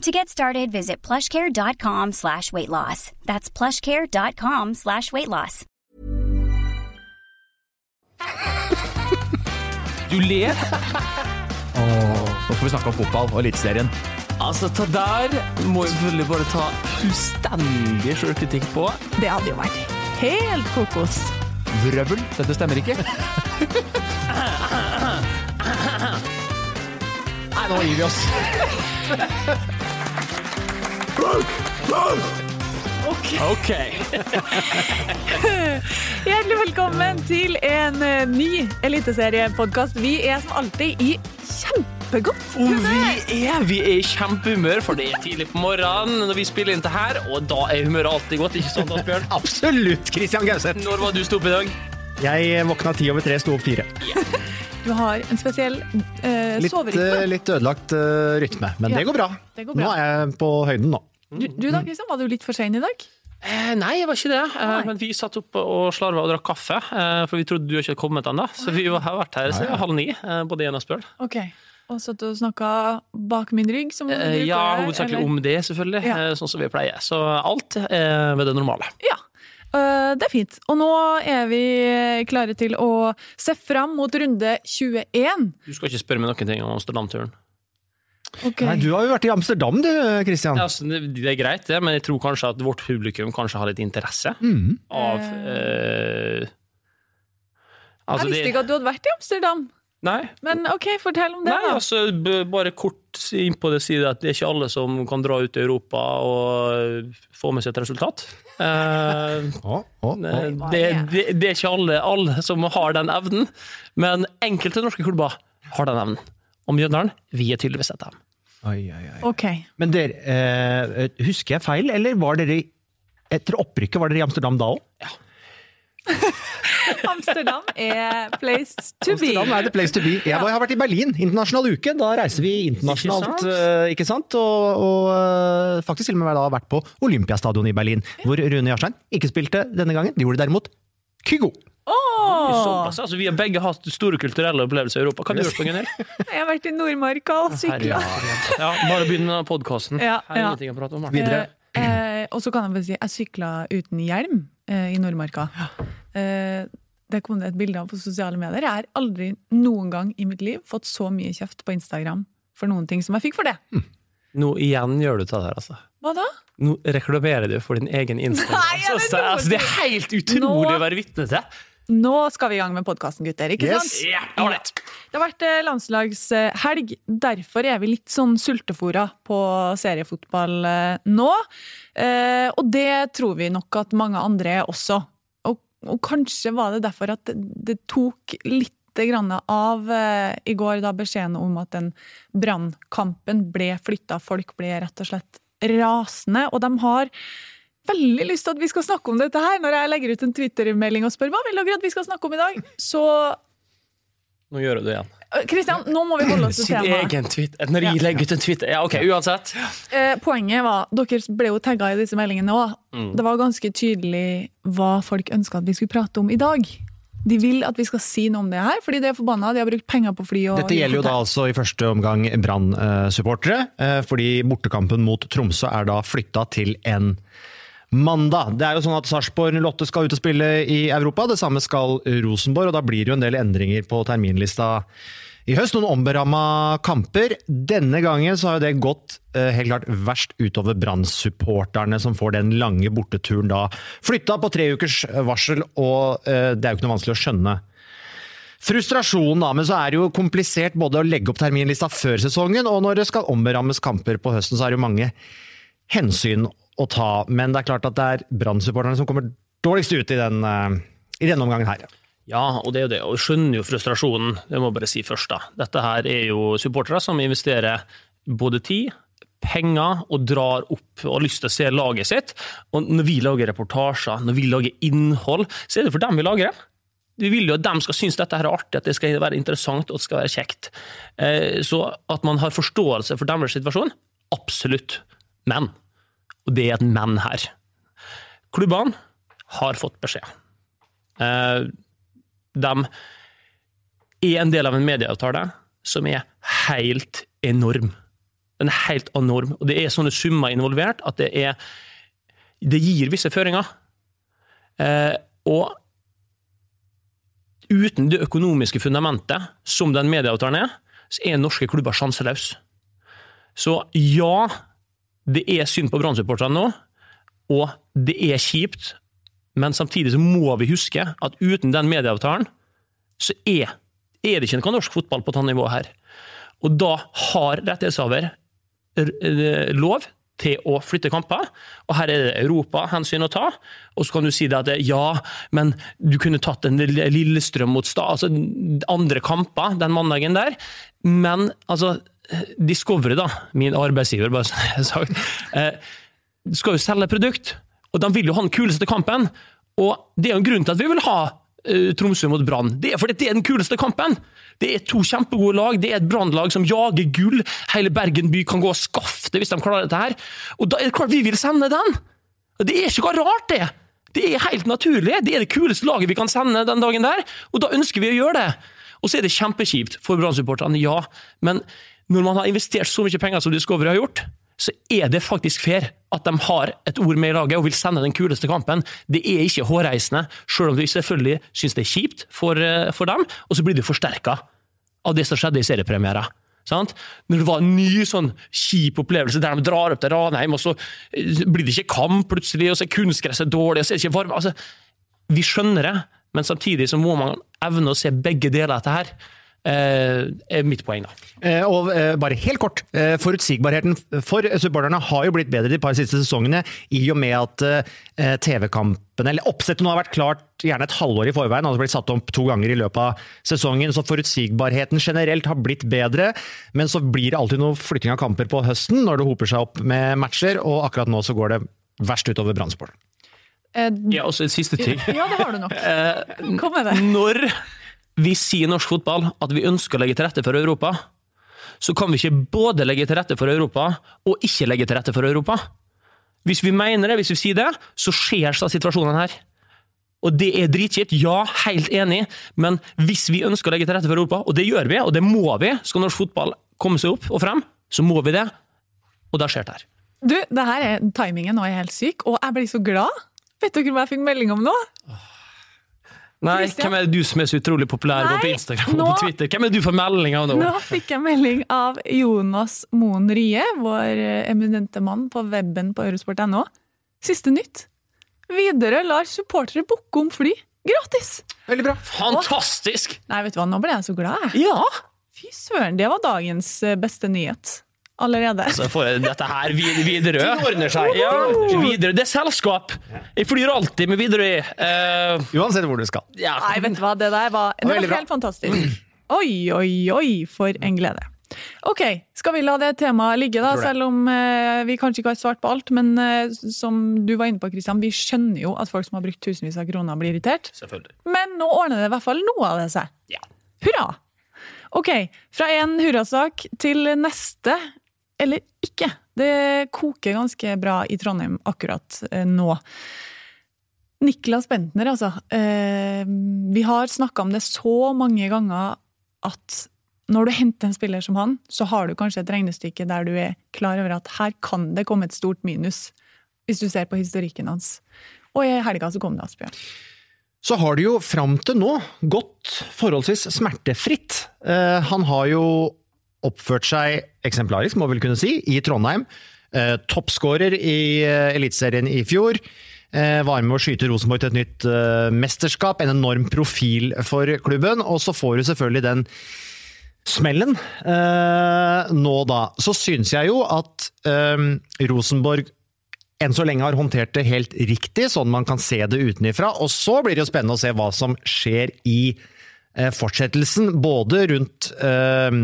To get started, visit plushcare.com slash weight loss. That's plushcare.com slash weight loss. Du ler? Nå skal vi snakke om fotball og Eliteserien. Altså, det der må vi selvfølgelig bare ta fullstendig sjølkritikk på. Det hadde jo vært helt kokos. Vrøvl, dette stemmer ikke. Nei, nå gir vi oss. OK. Hjertelig velkommen til en eh, ny eliteseriepodkast. Vi er som alltid i kjempegodt humør. vi er, vi er i kjempehumør, for det er tidlig på morgenen når vi spiller inn det her, og da er humøret alltid godt, ikke sant, Asbjørn? Absolutt, Christian Gauseth. Når var du sto opp i dag? Jeg våkna ti over tre, sto opp fire. Du har en spesiell eh, Litt, soverytme. eh, litt ødelagt uh, rytme, men Ja, det går det går bra. Nå er jeg på høyden nå. Du, du da, Kristian, var du litt for sein i dag? Eh, nei, jeg var ikke det. Eh, men vi satt oppe og slarva og drakk kaffe, eh, for vi trodde du ikke hadde kommet ennå. Så vi har vært her siden halv ni, eh, både igjen og spør Ok. Og satt og snakka bak min rygg? Som du Eh, bruker ja, hovedsakelig eller? om det, selvfølgelig, Ja. eh, sånn som vi pleier. Så alt er ved det normale. Ja. Eh, det er fint. Og nå er vi klare til å se fram mot runde 21. Du skal ikke spørre meg noen ting om Amsterdam-turen. Ok. Nei, du har jo vært i Amsterdam, du, Christian. Ja, altså, det, det er greit, det, men jeg tror kanskje at vårt publikum kanskje har litt interesse mm. av eh, altså, jeg visste det- ikke at du hadde vært i Amsterdam. Nei, Men ok, fortell om det, Nei, da. altså, b- bare kort inn på det side at det er ikke alle som kan dra ut i Europa og få med seg et resultat. Eh, oh, oh, oh. det, det, det er ikke alle, alle som har den evnen, men enkelte norske klubber har den evnen. Og Mjøndalen, vi er tydeligvis et av dem. Oi, oi, oi. Ok. Men dere, eh, husker jeg feil, eller var dere etter opprykket var dere i Amsterdam da òg? Amsterdam er place to be. Amsterdam er the place to be. Jeg, var, jeg har vært i Berlin, internasjonal uke. Da reiser vi internasjonalt, Ikke sant? eh, ikke sant? Og, og eh, faktisk til og med da vært på Olympiastadion i Berlin, hvor Rune Jarstein ikke spilte denne gangen. De gjorde derimot Kygo. Åh! Såpass, altså, vi har begge hatt store kulturelle opplevelser i Europa. Hva har du gjort på Gunhild? Jeg har vært i Nordmarka og sykla. Ja, bare begynn med podkasten. Ja, Her er ja. ingenting å prate om. Martin. Videre. Eh, og så kan jeg bare si, jeg sykla uten hjelm eh, i Nordmarka. Eh, det kom det et bilde av på sosiale medier. Jeg har aldri noen gang i mitt liv fått så mye kjeft på Instagram for noen ting som jeg fikk for det. Nå igjen gjør du det her, altså. Hva da? Nå reklamerer du for din egen Instagram. Nei, ja, det altså, altså, det er helt utrolig Nå- å være vitne til. Nå skal vi i gang med podkasten, gutter. ikke Yes. sant? Ja, ålreit. Det har vært eh, landslagshelg. Derfor er vi litt sånn sultefora på seriefotball eh, nå. Eh, Og det tror vi nok at mange andre er også. Og, og kanskje var det derfor at det, tok litt grann av i går, da beskjeden om at den brannkampen ble flytta. Folk ble rett og slett rasende. Og de har veldig lyst til at vi skal snakke om dette her. Når jeg legger ut en Twitter-melding og spør hva vil dere at vi skal snakke om i dag, så Nå gjør du det igjen. Kristian, nå må vi holde oss til Sin egen tweet. Når jeg legger ut en tweet Ja, OK, uansett. Eh, poenget var, dere ble jo tagga i disse meldingene òg. Mm. Det var ganske tydelig hva folk ønska at vi skulle prate om i dag. De vil at vi skal si noe om det her, fordi de er forbanna. De har brukt penger på fly. og Dette gjelder jo da altså i første omgang Brann-supportere, eh, fordi bortekampen mot Tromsø er da flytta til en mandag. Det er jo sånn at Sarpsborg Lotte skal ut og spille i Europa, det samme skal Rosenborg, og da blir det jo en del endringer på terminlista I høst noen omberamma kamper. Denne gangen så har jo det gått eh, helt klart verst utover Brann-supporterne, som får den lange borteturen da flytta på tre ukers varsel, og eh, det er jo ikke noe vanskelig å skjønne. Frustrasjonen, da, men så er det jo komplisert både å legge opp terminlista før sesongen, og når det skal omberammes kamper på høsten, så er det jo mange hensyn å ta. Men det er klart at det er Brann-supporterne som kommer dårligst ut i, den, eh, i denne omgangen her. Ja, og det er jo det. Og jeg skjønner jo frustrasjonen, det må jeg bare si først. da. Dette her er jo supportere som investerer både tid, penger og drar opp og har lyst til å se laget sitt. Og når vi lager reportasjer, når vi lager innhold, så er det for dem vi lager det. Vi vil jo at de skal synes dette her er artig, at det skal være interessant og det skal være kjekt. Eh, så at man har forståelse for deres situasjon, absolutt. Men, og det er et men her, klubbene har fått beskjed. Eh, de er en del av en medieavtale som er helt enorm. Den er helt enorm, og det er sånne summer involvert at det er Det gir visse føringer. Eh, og uten det økonomiske fundamentet som den medieavtalen er, så er norske klubber sjanseløse. Så ja, det er synd på Brann-supporterne nå, og det er kjipt men samtidig så må vi huske at uten den medieavtalen, så er, er det ikke noe norsk fotball på dette nivået her. Og da har rettighetshaver lov til å flytte kamper. Og her er det Europa-hensyn å ta. Og så kan du si det at ja, men du kunne tatt en Lillestrøm mot Stad, altså andre kamper den mandagen der. Men altså, Discovery, da, min arbeidsgiver, bare så jeg har sagt, eh, skal jo selge produkt. Og de vil jo ha den kuleste kampen. Og det er jo en grunn til at vi vil ha uh, Tromsø mot Brann. Det er fordi det er den kuleste kampen! Det er to kjempegode lag. Det er et Brann-lag som jager gull. Hele Bergen by kan gå og skaffe det hvis de klarer dette her. Og da er det klart vi vil sende den! Det er ikke noe rart, det! Det er helt naturlig. Det er det kuleste laget vi kan sende den dagen der, og da ønsker vi å gjøre det. Og så er det kjempekjipt for Brann-supporterne, ja, men når man har investert så mye penger som Discovery har gjort, så er det faktisk fair at de har et ord med i laget og vil sende den kuleste kampen. Det er ikke hårreisende, selv om vi selvfølgelig syns det er kjipt for, eh, for dem, og så blir det forsterka av det som skjedde i seriepremiera. Sant? Når det var en ny sånn kjip opplevelse der de drar opp til Ranheim, og så eh, blir det ikke kamp plutselig, og så er kunstgresset dårlig, og så er det ikke varme altså, Vi skjønner det, men samtidig så må man evne å se begge deler av dette her. Eh, er mitt poeng, da. Eh, og eh, bare helt kort. Forutsigbarheten for supporterne har jo blitt bedre de par siste sesongene, i og med at TV-kampene, eller oppsettet nå har vært klart gjerne et halvår i forveien, altså blitt satt opp to ganger i løpet av sesongen. Så forutsigbarheten generelt har blitt bedre, men så blir det alltid noe flytting av kamper på høsten når det hoper seg opp med matcher, og akkurat nå så går det verst utover Brannsport. Ja, også en siste ting. Ja, det har du nok. Kom med det. Når vi sier i norsk fotball at vi ønsker å legge til rette for Europa, så kan vi ikke både legge til rette for Europa og ikke legge til rette for Europa. Hvis vi mener det, hvis vi sier det, så skjer så situasjonen her. Og det er dritkjipt, ja, helt enig, men hvis vi ønsker å legge til rette for Europa, og det gjør vi, og det må vi, skal norsk fotball komme seg opp og frem, så må vi det, og da skjer det her. Du, det her er, timingen nå er helt syk, og jeg blir så glad. Vet dere hva jeg fikk melding om nå? Nei, Christian? hvem er det du som er så utrolig populær Nei, på Instagram og på Twitter? Hvem er det du får melding av nå? Nå fikk jeg melding av Jonas Moen Rye, vår eminente mann på weben på eurosport.no. Siste nytt. Widerøe lar supportere booke om fly. Gratis! Veldig bra. Fantastisk! Nei, vet du hva, nå ble jeg så glad, jeg. Ja! Fy søren, det var dagens eh, beste nyhet. Allerede. Så får jeg dette her vid- Widerøe. Ting ordner seg. Ja, videre. Det er selskap! Jeg flyr alltid med Widerøe. Uh, Uansett hvor du skal. ja. Nei, vet du hva, det der var, det var helt fantastisk. Oi, oi, oi, for en glede. Ok, skal vi la det temaet ligge, da, selv om eh, vi kanskje ikke har svart på alt. Men eh, som du var inne på, Christian, vi skjønner jo at folk som har brukt tusenvis av kroner, blir irritert. Selvfølgelig. Men nå ordner det i hvert fall noe av det seg. Ja. Hurra! Ok, fra en hurrasak til neste, eller ikke. Det koker ganske bra i Trondheim akkurat eh, nå. Niklas Bentner, altså. Eh, vi har snakka om det så mange ganger at når du henter en spiller som han, så har du kanskje et regnestykke der du er klar over at her kan det komme et stort minus, hvis du ser på historikken hans. Og i helga så kom det, Asbjørn. så har det jo fram til nå gått forholdsvis smertefritt. Eh, han har jo oppført seg eksemplarisk, må vi vel kunne si, i Trondheim. Eh, Toppskårer i eh, Eliteserien i fjor. Eh, var med å skyte Rosenborg til et nytt eh, mesterskap. En enorm profil for klubben. Og så får du selvfølgelig den smellen nå, da. Så syns jeg jo at Rosenborg enn så lenge har håndtert det helt riktig, sånn man kan se det utenifra. Og så blir det jo spennende å se hva som skjer i eh, fortsettelsen. Både rundt eh,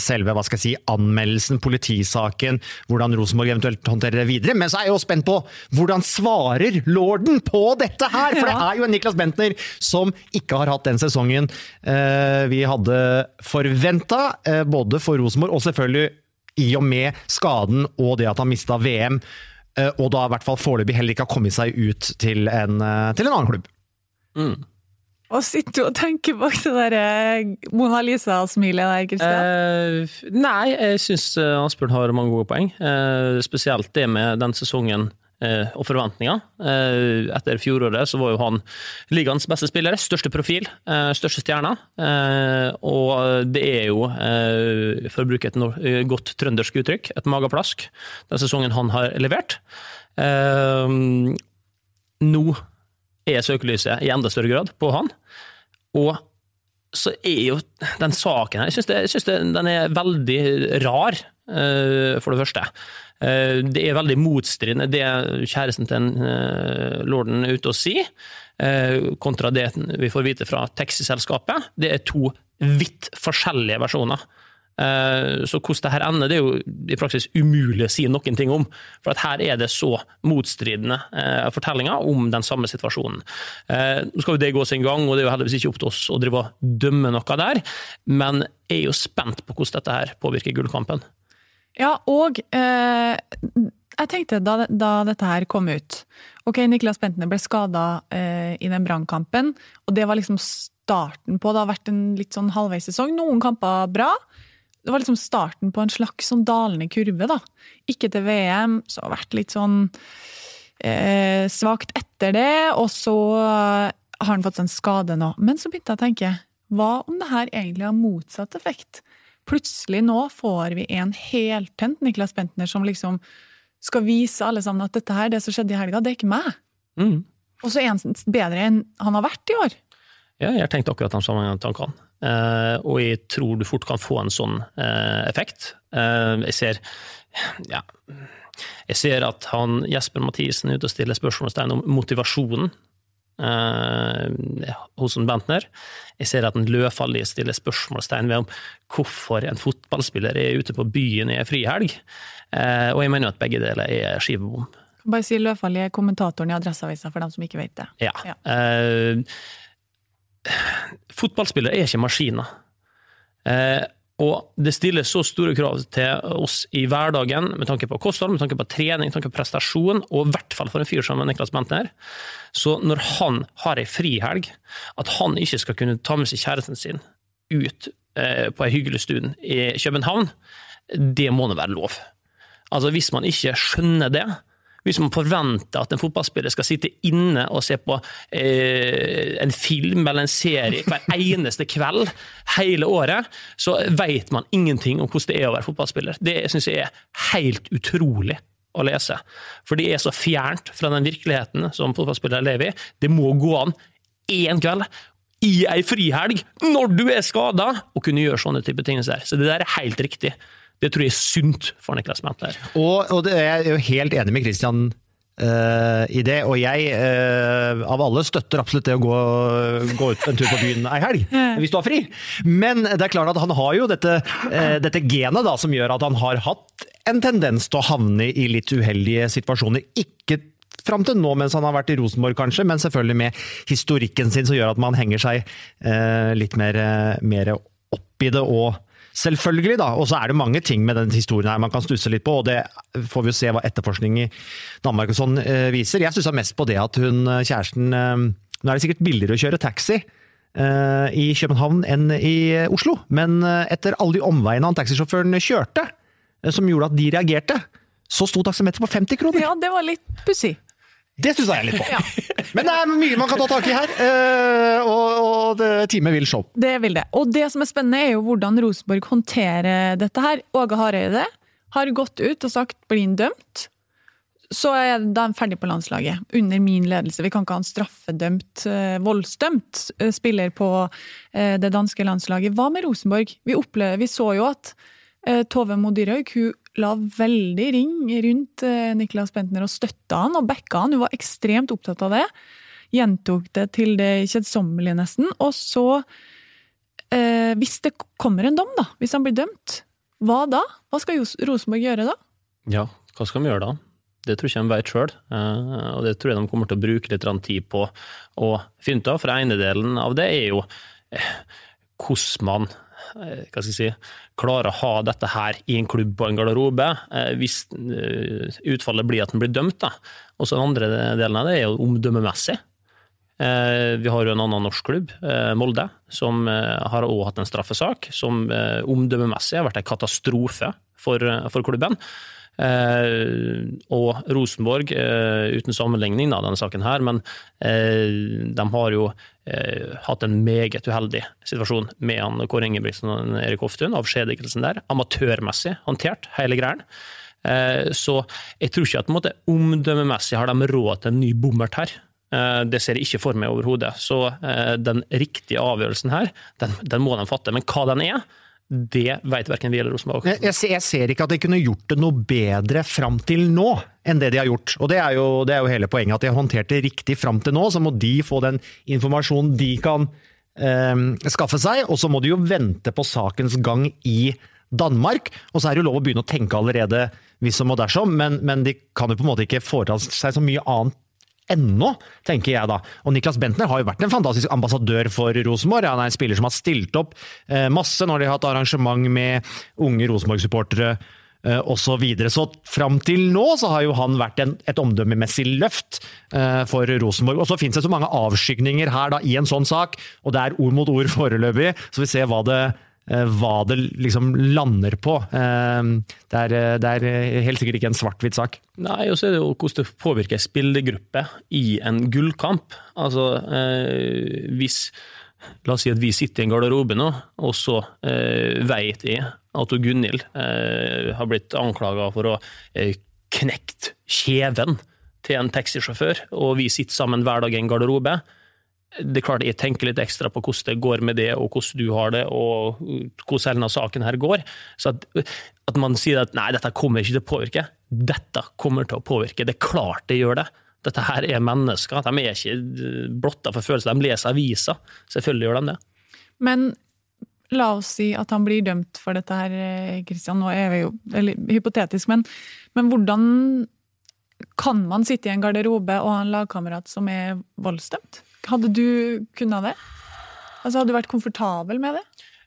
selve hva skal jeg si, anmeldelsen, politisaken, hvordan Rosenborg eventuelt håndterer det videre. Men så er jeg jo spent på hvordan svarer lorden på dette her! For det er jo en Niklas Bentner som ikke har hatt den sesongen eh, vi hadde forventa, eh, både for Rosenborg og selvfølgelig i og med skaden og det at han mista VM. Eh, og da i hvert fall foreløpig heller ikke har kommet seg ut til en, eh, til en annen klubb. Og sitter du og tenker bak det der eh, Mona Lisa-smilet der, Kristian? Eh, nei, jeg syns Asbjørn har mange gode poeng. Eh, spesielt det med den sesongen eh, og forventninger. Eh, etter fjoråret så var jo han ligaens beste spiller, største profil, eh, største stjerne. Eh, og det er jo, eh, for å bruke et eh, godt trøndersk uttrykk, et mageplask den sesongen han har levert. Eh, nå er søkelyset i enda større grad på han. Og så er jo den saken her Jeg syns, den er veldig rar, eh, for det første. Eh, det er veldig motstridende det kjæresten til uh, lorden er ute og sier, eh, kontra det vi får vite fra taxiselskapet. Det er to vidt forskjellige versjoner. Eh, Så hvordan det her ender, det er jo i praksis umulig å si noen ting om. For her er det så motstridende eh, fortellinger om den samme situasjonen. Eh, Nå skal jo det gå sin gang, og det er jo heldigvis ikke opp til oss å drive og dømme noe der, men jeg er jo spent på hvordan dette her påvirker gullkampen. Ja, og eh, jeg tenkte da, da dette her kom ut Ok, Niklas Bentner ble skada eh, i den brannkampen, og det var liksom starten på Det har vært en litt sånn halvveis sesong. Noen kamper bra. Det var liksom starten på en slags sånn dalende kurve, da. Ikke til VM, så har det vært litt sånn eh, svakt etter det, og så har han fått seg en skade nå. Men så begynte jeg å tenke, hva om det her egentlig har motsatt effekt? Plutselig nå får vi en heltent Niklas Bentner som liksom skal vise alle sammen at dette her, det som skjedde i helga, det er ikke meg. Mm. Og så er han bedre enn han har vært i år. Ja, jeg har tenkt akkurat de samme tankene. Eh, og jeg tror du fort kan få en sånn eh, effekt. Eh, jeg ser ja, jeg ser at han, Jesper Mathisen er ute og stiller spørsmålstegn om motivasjonen eh, hos en Bentner. Jeg ser at en Løfaldli stiller spørsmålstegn ved om hvorfor en fotballspiller er ute på byen i en frihelg. Eh, og jeg mener at begge deler er skivebom. Kan Bare si Løfaldli er kommentatoren i Adresseavisa, for dem som ikke vet det. Ja. Ja. Fotballspillere er ikke maskiner. Eh, og det stilles så store krav til oss i hverdagen med tanke på kosthold, med tanke på trening, med tanke på prestasjon, og i hvert fall for en fyr som Niklas Bentner. Så når han har ei frihelg, at han ikke skal kunne ta med seg kjæresten sin ut eh, på ei hyggelig stund i København, det må nå være lov. Altså Hvis man ikke skjønner det, hvis man forventer at en fotballspiller skal sitte inne og se på eh, en film eller en serie hver eneste kveld hele året, så vet man ingenting om hvordan det er å være fotballspiller. Det syns jeg er helt utrolig å lese. For det er så fjernt fra den virkeligheten som fotballspillere lever i. Det må gå an én kveld i ei frihelg, når du er skada, å kunne gjøre sånne type ting. Så det der er helt riktig. Det tror jeg er sunt for Niklas Mantler. Og, og det er jeg jo helt enig med Christian uh, i det, og jeg uh, av alle støtter absolutt det å gå, gå ut en tur på byen ei helg, hvis du har fri. Men det er klart at han har jo dette, uh, dette genet da, som gjør at han har hatt en tendens til å havne i litt uheldige situasjoner. Ikke fram til nå mens han har vært i Rosenborg, kanskje, men selvfølgelig med historikken sin som gjør at man henger seg eh, litt mer, mer opp i det. og Selvfølgelig, da. Og så er det mange ting med den historien her man kan stusse litt på, og det får vi jo se hva etterforskning i Danmark og sånn eh, viser. Jeg stussa mest på det at hun eh, kjæresten eh, Nå er det sikkert billigere å kjøre taxi i København enn i Oslo, men etter alle de omveiene han taxisjåføren kjørte, som gjorde at de reagerte, så sto taksameteret på 50 kroner. Ja, det var litt pussig. Det stussa jeg litt på. Men det er mye man kan ta tak i her, eh, og, og det, time vil show. Det vil det. Og det som er spennende, er jo hvordan Rosenborg håndterer dette her. Åge Hareide har gått ut og sagt blir han dømt, så er de ferdig på landslaget. Under min ledelse. Vi kan ikke ha en straffedømt, eh, voldsdømt eh, spiller på det danske landslaget. Hva med Rosenborg? Vi, opplever, vi så jo at Tove Mo Dyrhaug la veldig ring rundt eh, Niklas Bentner og støtta han og backa han. Hun var ekstremt opptatt av det. Gjentok det til det kjedsommelige, nesten. Og så, eh, hvis det kommer en dom, da, hvis han blir dømt, hva da? Hva skal Rosenborg gjøre da? Ja, hva skal de gjøre da? Det tror jeg ikke de vet sjøl, eh, og det tror jeg de kommer til å bruke litt tid på å finne ut av. For ene delen av det er jo eh, hvordan man hva skal jeg si, klarer å ha dette her i en klubb og en garderobe, eh, hvis eh, utfallet blir at den blir dømt. da. Og så Den andre delen av det er jo omdømmemessig. Vi har jo en annen norsk klubb, Molde, som har også hatt en straffesak som omdømmemessig har vært en katastrofe for, for klubben. Eh, og Rosenborg, eh, uten sammenligning av denne saken her, men eh, de har jo hatt en meget uheldig situasjon med han Kåre Ingebrigtsen og Erik Hoftun. Avskjedigelsen der. Amatørmessig håndtert, hele greien. Så jeg tror ikke at måte, omdømmemessig har de råd til en ny bommert her. Det ser jeg ikke for meg overhodet. Så den riktige avgjørelsen her, den, den, må de fatte. Men hva den er, det vet verken vi eller Rosenborg. Jeg, jeg, ser ikke at de kunne gjort det noe bedre fram til nå enn det de har gjort. Og det er jo, det er jo hele poenget. At de har håndtert det riktig fram til nå, så må de få den informasjonen de kan eh, skaffe seg. Og så må de jo vente på sakens gang i Danmark. Og så er det jo lov å begynne å tenke allerede hvis og dersom, men, men de kan jo på en måte ikke foreta seg så mye annet ennå, tenker jeg da. Og Niklas Bentner har jo vært en fantastisk ambassadør for Rosenborg. Han er en spiller som har stilt opp eh, masse når de har hatt arrangement med unge Rosenborg-supportere eh, osv. Så, videre. så fram til nå så har jo han vært en, et omdømmemessig løft eh, for Rosenborg. Og så finnes det så mange avskygninger her da, i en sånn sak, og det er ord mot ord foreløpig, så vi ser hva det hva det liksom lander på. Eh, det er, eh, det er helt sikkert ikke en svart-hvitt sak. Nei, og så er det jo hvordan det påvirker spillergruppe i en gullkamp. Altså, hvis La oss si at vi sitter i en garderobe nå, og så eh, vet jeg at Gunhild eh, har blitt anklaga for å eh, knekt kjeven til en taxisjåfør, og vi sitter sammen hver dag i en garderobe det er klart jeg tenker litt ekstra på hvordan det går med det, og hvordan du har det, og hvordan denne saken her går. Så at, at, man sier at nei, dette kommer ikke til å påvirke. Dette kommer til å påvirke. Det er klart det gjør det. Dette her er mennesker. De er ikke blotta for følelser. De leser aviser. Selvfølgelig gjør de det. Men la oss si at han blir dømt for dette her, Kristian. Nå er vi jo eller, hypotetisk, men, men hvordan kan man sitte i en garderobe og ha en lagkamerat som er voldsdømt? Hadde du kunnet det? Altså, Hadde du vært komfortabel med det?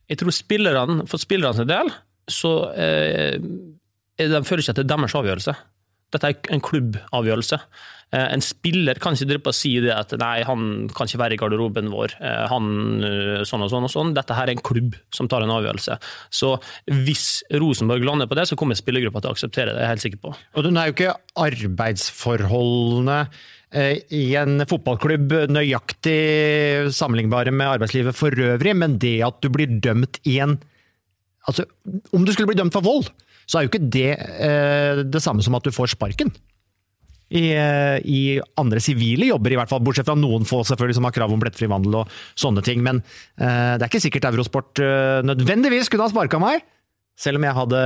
Jeg tror spillerne, For spillernes del så eh, de føler ikke at det er deres avgjørelse. Dette er en klubbavgjørelse. Eh, en spiller kan ikke drive og si det at nei, han kan ikke være i garderoben vår, eh, han eh, sånn og sånn og sånn. Dette her er en klubb som tar en avgjørelse. Så hvis Rosenborg lander på det, så kommer spillergruppa til å akseptere det, jeg er helt sikker på. Og den er jo ikke arbeidsforholdene i en fotballklubb nøyaktig sammenlignbare med arbeidslivet for øvrig, men det at du blir dømt i en Altså, om du skulle bli dømt for vold, så er jo ikke det eh, det samme som at du får sparken i, eh, i andre sivile jobber, i hvert fall, bortsett fra noen få selvfølgelig som har krav om blettfri vandel og sånne ting. Men eh, det er ikke sikkert Eurosport eh, nødvendigvis kunne ha sparka meg, selv om jeg hadde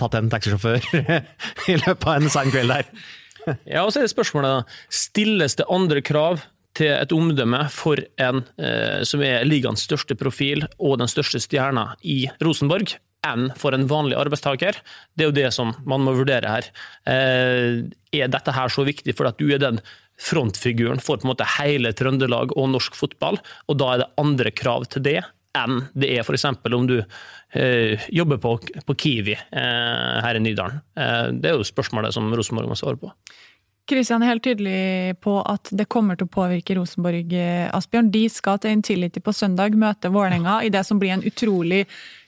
tatt en taxisjåfør i løpet av en sein kveld der. ja, og så er det spørsmålet, da. Stilles det andre krav til et omdømme for en eh, som er ligaens største profil og den største stjerna i Rosenborg? Enn for en vanlig arbeidstaker. Det er jo det som man må vurdere her. Eh, er dette her så viktig fordi at du er den frontfiguren for på en måte hele Trøndelag og norsk fotball, og da er det andre krav til det enn det er f.eks. om du eh, jobber på, på Kiwi eh, her i Nydalen. Det er jo spørsmålet som Rosenborg må svare på. Kristian er helt tydelig på at det kommer til å påvirke Rosenborg. Asbjørn, de skal til Intility på søndag møte Vålerenga i det som blir en utrolig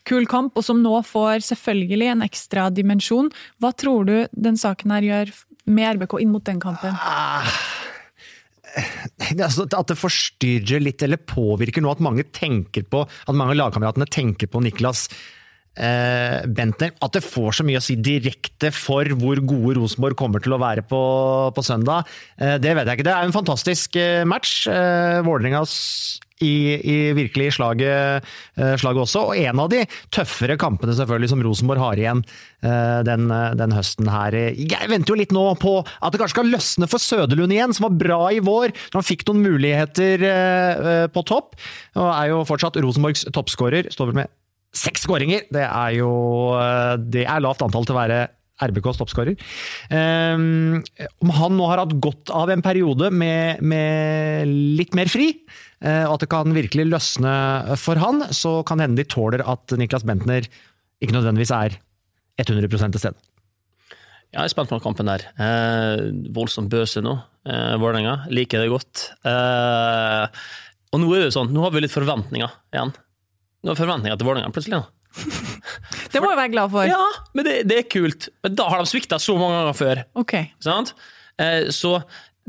kul kamp, og som nå får selvfølgelig en ekstra dimensjon. Hva tror du den saken her gjør med RBK inn mot den kampen? Ah, altså, at det forstyrrer litt, eller påvirker noe at mange tenker på, at mange av lagkameratene tenker på Niklas eh, Bentner. At det får så mye å si direkte for hvor gode Rosenborg kommer til å være på, på søndag, eh, det vet jeg ikke. Det er en fantastisk eh, match. Eh, Vålerenga i, i, virkelig slaget, eh, slaget, også. Og en av de tøffere kampene selvfølgelig som Rosenborg har igjen eh, den, den, høsten her. Jeg venter jo litt nå på at det kanskje skal løsne for Søderlund igjen, som var bra i vår. når Han fikk noen muligheter på topp, og er jo fortsatt Rosenborgs toppskårer. Står vel med Seks skåringer! Det er jo det er lavt antall til å være RBKs toppskårer. Um, om han nå har hatt godt av en periode med, med litt mer fri, og at det kan virkelig løsne for han, så kan det hende de tåler at Niklas Bentner ikke nødvendigvis er 100% til stede. Jeg er spent på kampen der. Eh, voldsom bøse nå, eh, Vålerenga. Liker det godt. Eh, og nå er det jo sånn, nå har vi litt forventninger igjen. Nå har forventninger til Vålerenga plutselig. nå. Det må vi være glad for. Ja, men det, det er kult. Men da har de svikta så mange ganger før. Ok. Sant? Eh, så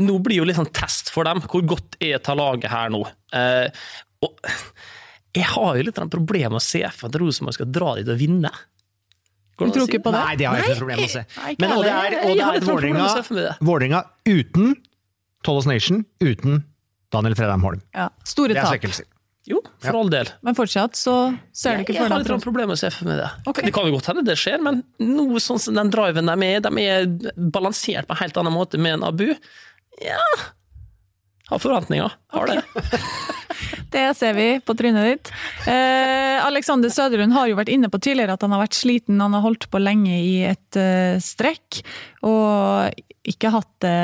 nå blir jo litt sånn test for dem. Hvor godt er ta laget her nå? Eh, og jeg har jo litt problemer med å se for at Rosenborg skal dra dit og vinne. Du tror ikke på det? Nei, det har jeg ikke problem med å se. Men, og det er, og det er Vålerenga, Vålerenga uten Tollos Nation, uten Daniel Fredheim Holm. Ja, store Det er tap. svekkelser. Jo, for all del. Men fortsatt så ser du ikke jeg har deg litt problemer med å se for meg det. Okay. Det kan jo godt hende det skjer, men noe sånn som den driven de er, de er balansert på en helt annen måte med en Abu. Ja Har forventninger. Har det. Det ser vi på trynet ditt. Eh, Alexander Søderlund har jo vært inne på tidligere at han har vært sliten. Han har holdt på lenge i et eh, strekk, og ikke hatt det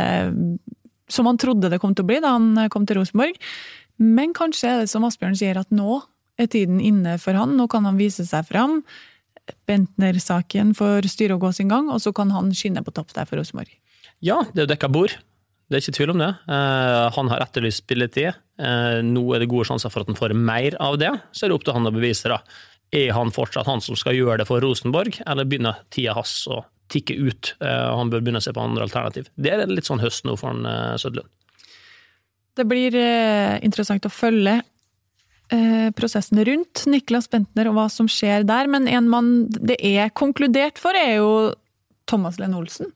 som han trodde det kom til å bli da han kom til Rosenborg. Men kanskje er det som Asbjørn sier, at nå er tiden inne for han. Nå kan han vise seg fram. Bentner-saken får styre og gå sin gang, og så kan han skinne på topp der for Rosenborg. Ja, det er jo dekka bord. Det er ikke tvil om det. Eh, han har etterlyst spilletid. Eh, nå er det gode sjanser for at han får mer av det. Så er det opp til han å bevise det. Er han fortsatt han som skal gjøre det for Rosenborg, eller begynner tida hans å tikke ut? Eh, han bør begynne å se på andre alternativ. Det er litt sånn høst nå for han, Sødlund. Det blir interessant å følge prosessen rundt Niklas Bentner og hva som skjer der, men en mann det er konkludert for, er jo Thomas Lenn Olsen.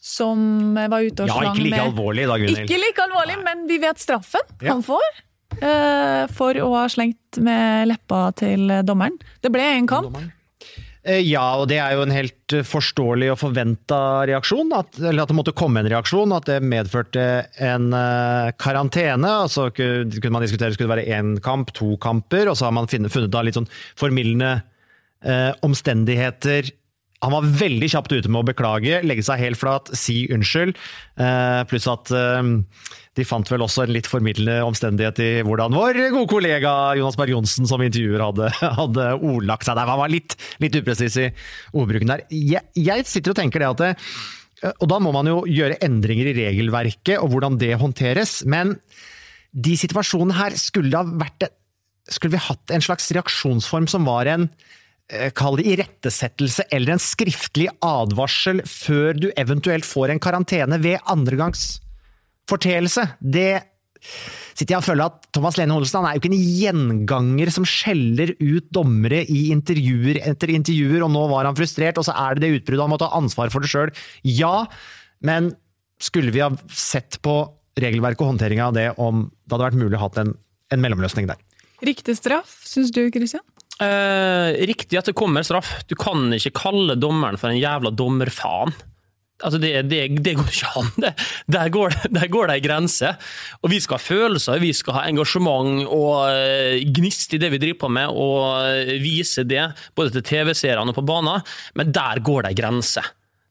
Som var ute og Ja, slang ikke like med alvorlig da, Gunhild. Ikke like alvorlig, men vi vet straffen Ja. han får. Uh, for å ha slengt med leppa til dommeren. Det ble en kamp. Eh, Ja, og det er jo en helt eh, forståelig og forventa reaksjon. At, eller at det måtte komme en reaksjon. At det medførte en eh, karantene. altså kunne man diskutere skulle det være én kamp, to kamper, og så har man funnet, funnet da litt sånn formildende eh, omstendigheter. Han var veldig kjapt ute med å beklage, legge seg helt flat, si unnskyld. Eh, pluss at eh, de fant vel også en litt formidlende omstendighet i hvordan vår gode kollega Jonas Berg Johnsen som intervjuer hadde, hadde ordlagt seg der. Han var litt, litt upresis i ordbruken der. Jeg, jeg sitter og tenker det at det, Og da må man jo gjøre endringer i regelverket og hvordan det håndteres. Men de situasjonene her skulle da vært Skulle vi hatt en slags reaksjonsform som var en eh, Kall det irettesettelse eller en skriftlig advarsel før du eventuelt får en karantene ved andregangs forteelse. Det sitter jeg og føler at Thomas Lene Olsen er jo ikke en gjenganger som skjeller ut dommere i intervjuer etter intervjuer, og nå var han frustrert, og så er det det utbruddet, han må ta ansvar for det sjøl. Ja, men skulle vi ha sett på regelverket og håndteringa av det om det hadde vært mulig å ha en, en mellomløsning der? Riktig straff, syns du, Christian? Eh, riktig at det kommer straff. Du kan ikke kalle dommeren for en jævla dommerfaen. Altså det, det, det går ikke an. Det, der, går, der går det ei grense. Og vi skal ha følelser, vi skal ha engasjement og eh, gnist i det vi driver på med, og eh, vise det både til TV-seerne og på banen, men der går det ei grense.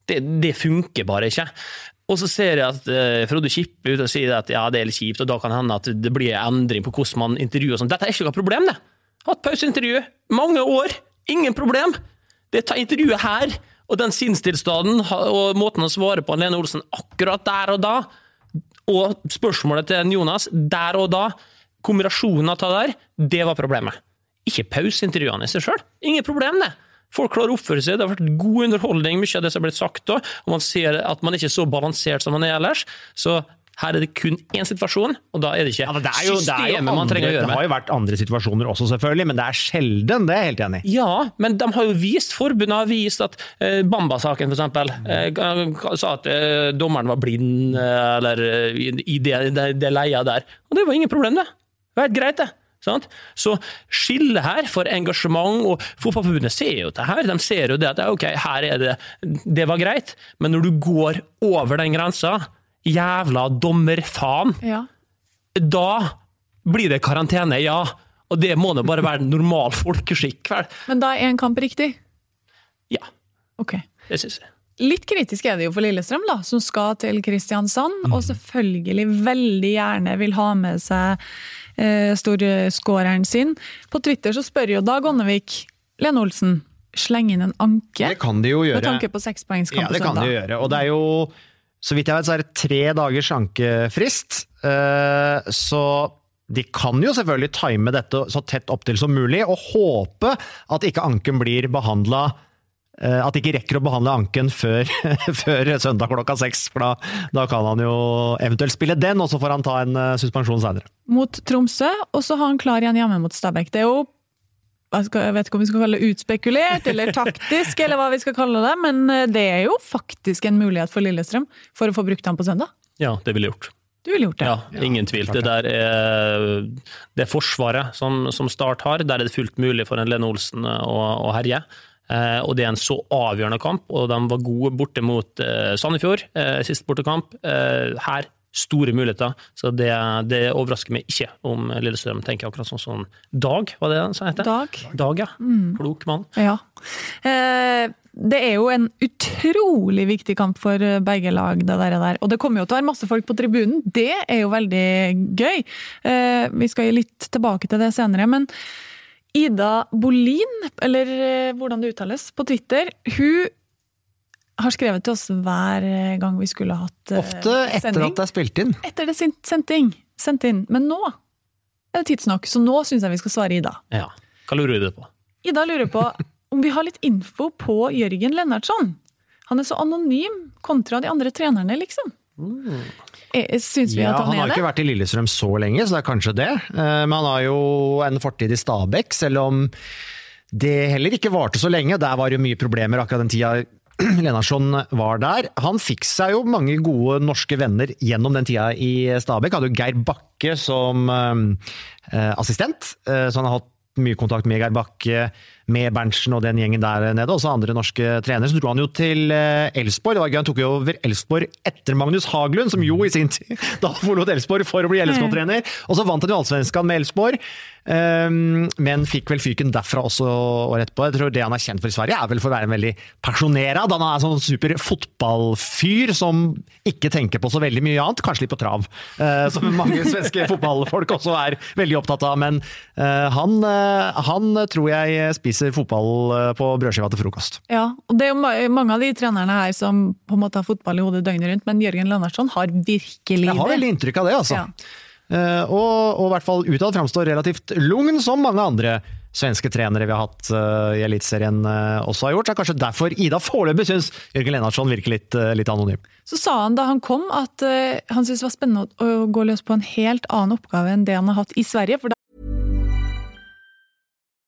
Det, det funker bare ikke. Og så ser jeg at uh, Frode Kippe er og sier at ja, det er litt kjipt, og da kan det hende at det blir en endring på hvordan man intervjuer og. Dette er ikke noe problem, det. Hatt pauseintervju. Mange år. Ingen problem. Det tar intervjuet her, og den sinnstilstanden og måten å svare på Lene Olsen akkurat der og da, og spørsmålet til Jonas der og da, kombinasjonen av det der, det var problemet. Ikke pauseintervjuene i seg sjøl. Ingen problem, det. Folk klarer å oppføre seg, det har vært god underholdning, mye av det som har blitt sagt òg, og man ser at man ikke er så balansert som man er ellers. Så Her er det kun én situasjon, og da er det ikke Ja, det, er jo, det, er systemet man trenger å det har jo vært andre situasjoner også, selvfølgelig, men det er sjelden. Det er jeg helt enig i. Ja, men de har jo vist, forbundet har vist at uh, Bamba-saken for eksempel, eh, sa at uh, dommeren var blind, uh, eller i det, det, det leia der. Og det var ingen problem, det. Det var helt greit, det. Sant? Så skillet her for engasjement, og Fotballforbundet ser jo det her. De ser jo det at ok, her er det Det var greit, men når du går over den grensa, jævla dommerfaen, Ja. da blir det karantene, ja. Og det må det bare være normal folkeskikk, vel? Men da er en kamp riktig? Ja, Ok. det syns jeg. Litt kritisk er det jo for Lillestrøm, da, som skal til Kristiansand, og selvfølgelig veldig gjerne vil ha med seg eh, storskåreren sin. På Twitter så spør jo Dag Ånnevik Lene Olsen sleng inn en anke Det kan de jo gjøre. med tanke på sekspoengskamp Ja, det kan de jo gjøre. Og det er jo, så vidt jeg vet, så er det tre dagers ankefrist. Eh, Så de kan jo selvfølgelig time dette så tett opptil som mulig, og håpe at ikke anken blir behandla At de ikke rekker å behandle anken før, før søndag klokka seks, for da, da kan han jo eventuelt spille den, og så får han ta en eh, suspensjon seinere. Mot Tromsø, og så har han klar igjen hjemme mot Stabæk. Det er jo jeg vet ikke om vi skal kalle det utspekulert eller taktisk, eller hva vi skal kalle det, men eh, det er jo faktisk en mulighet for Lillestrøm for å få brukt han på søndag. Ja, det ville jeg gjort. Du ville gjort det? Ja, ingen tvil. Det der er det Forsvaret som, som Start har. Der er det fullt mulig for en Lene Olsen å, å herje. Eh, og det er en så avgjørende kamp, og de var gode borte mot eh, Sandefjord, eh, sist bortekamp. Eh, her store muligheter, så det, det overrasker meg ikke om Lillestrøm tenker akkurat sånn som Dag, var det han heter? Dag. Dag, ja. Klok mann. Ja. Eh, det er jo en utrolig viktig kamp for eh, begge lag, det der. der. Og det kommer jo til å være masse folk på tribunen. Det er jo veldig gøy. Eh, vi skal gi litt tilbake til det senere. Men Ida Bolin, eller eh, hvordan det uttales, på Twitter, hun har skrevet til oss hver gang vi skulle hatt sending. Ofte etter sending. at det er spilt inn. Etter det er sendt inn. Sendt inn. Men nå er det tidsnok, så nå syns jeg vi skal svare Ida. Ja. Hva lurer du på? Ida lurer på om vi har litt info på Jørgen Lennartson. Han er så anonym kontra de andre trenerne, liksom. Eh, Syns vi Ja, at han han har er ikke vært i Lillestrøm så lenge, så det er kanskje det. Eh, Men han har jo en fortid i Stabæk, selv om det heller ikke varte så lenge. Der var det jo mye problemer akkurat den tida Lenarsson var der. Han fikk seg jo mange gode norske venner gjennom den tida i Stabekk. Hadde jo Geir Bakke som eh, assistent, eh, så han har hatt mye kontakt med Geir Bakke, med Berntsen og den gjengen der nede, også andre norske trenere. Så dro han jo til Elsborg. Elfsborg. Det var gøy, Han tok jo over Elfsborg etter Magnus Haglund, som jo i sin tid da forlot Elfsborg for å bli LSK-trener. Og så vant han jo Allsvenskan med Elfsborg, ehm, men fikk vel fyken derfra også året etterpå. Jeg tror det han er kjent for i Sverige, er vel for å være en veldig pasjonerad. Han er en sånn super fotballfyr som ikke tenker på så veldig mye annet, kanskje litt på trav. eh, som mange svenske fotballfolk også er veldig opptatt av. Men eh, han, eh, han tror jeg spiser fotball eh, på brødskiva til frokost. Ja, og det er jo mange av de trenerne her som på en måte har fotball i hodet døgnet rundt, men Jørgen Lennartson har virkelig det. Jeg har veldig inntrykk av det, altså. Ja. Eh, og, og i hvert fall utad framstår relativt lugn, som mange andre svenske trenere vi har hatt eh, i Eliteserien også har gjort. Så er kanskje derfor Ida foreløpig syns Jørgen Lennartson virker litt, litt anonym. Så sa han da han kom at han syntes det var spennende å gå løs på en helt annen oppgave enn det han har hatt i Sverige. For da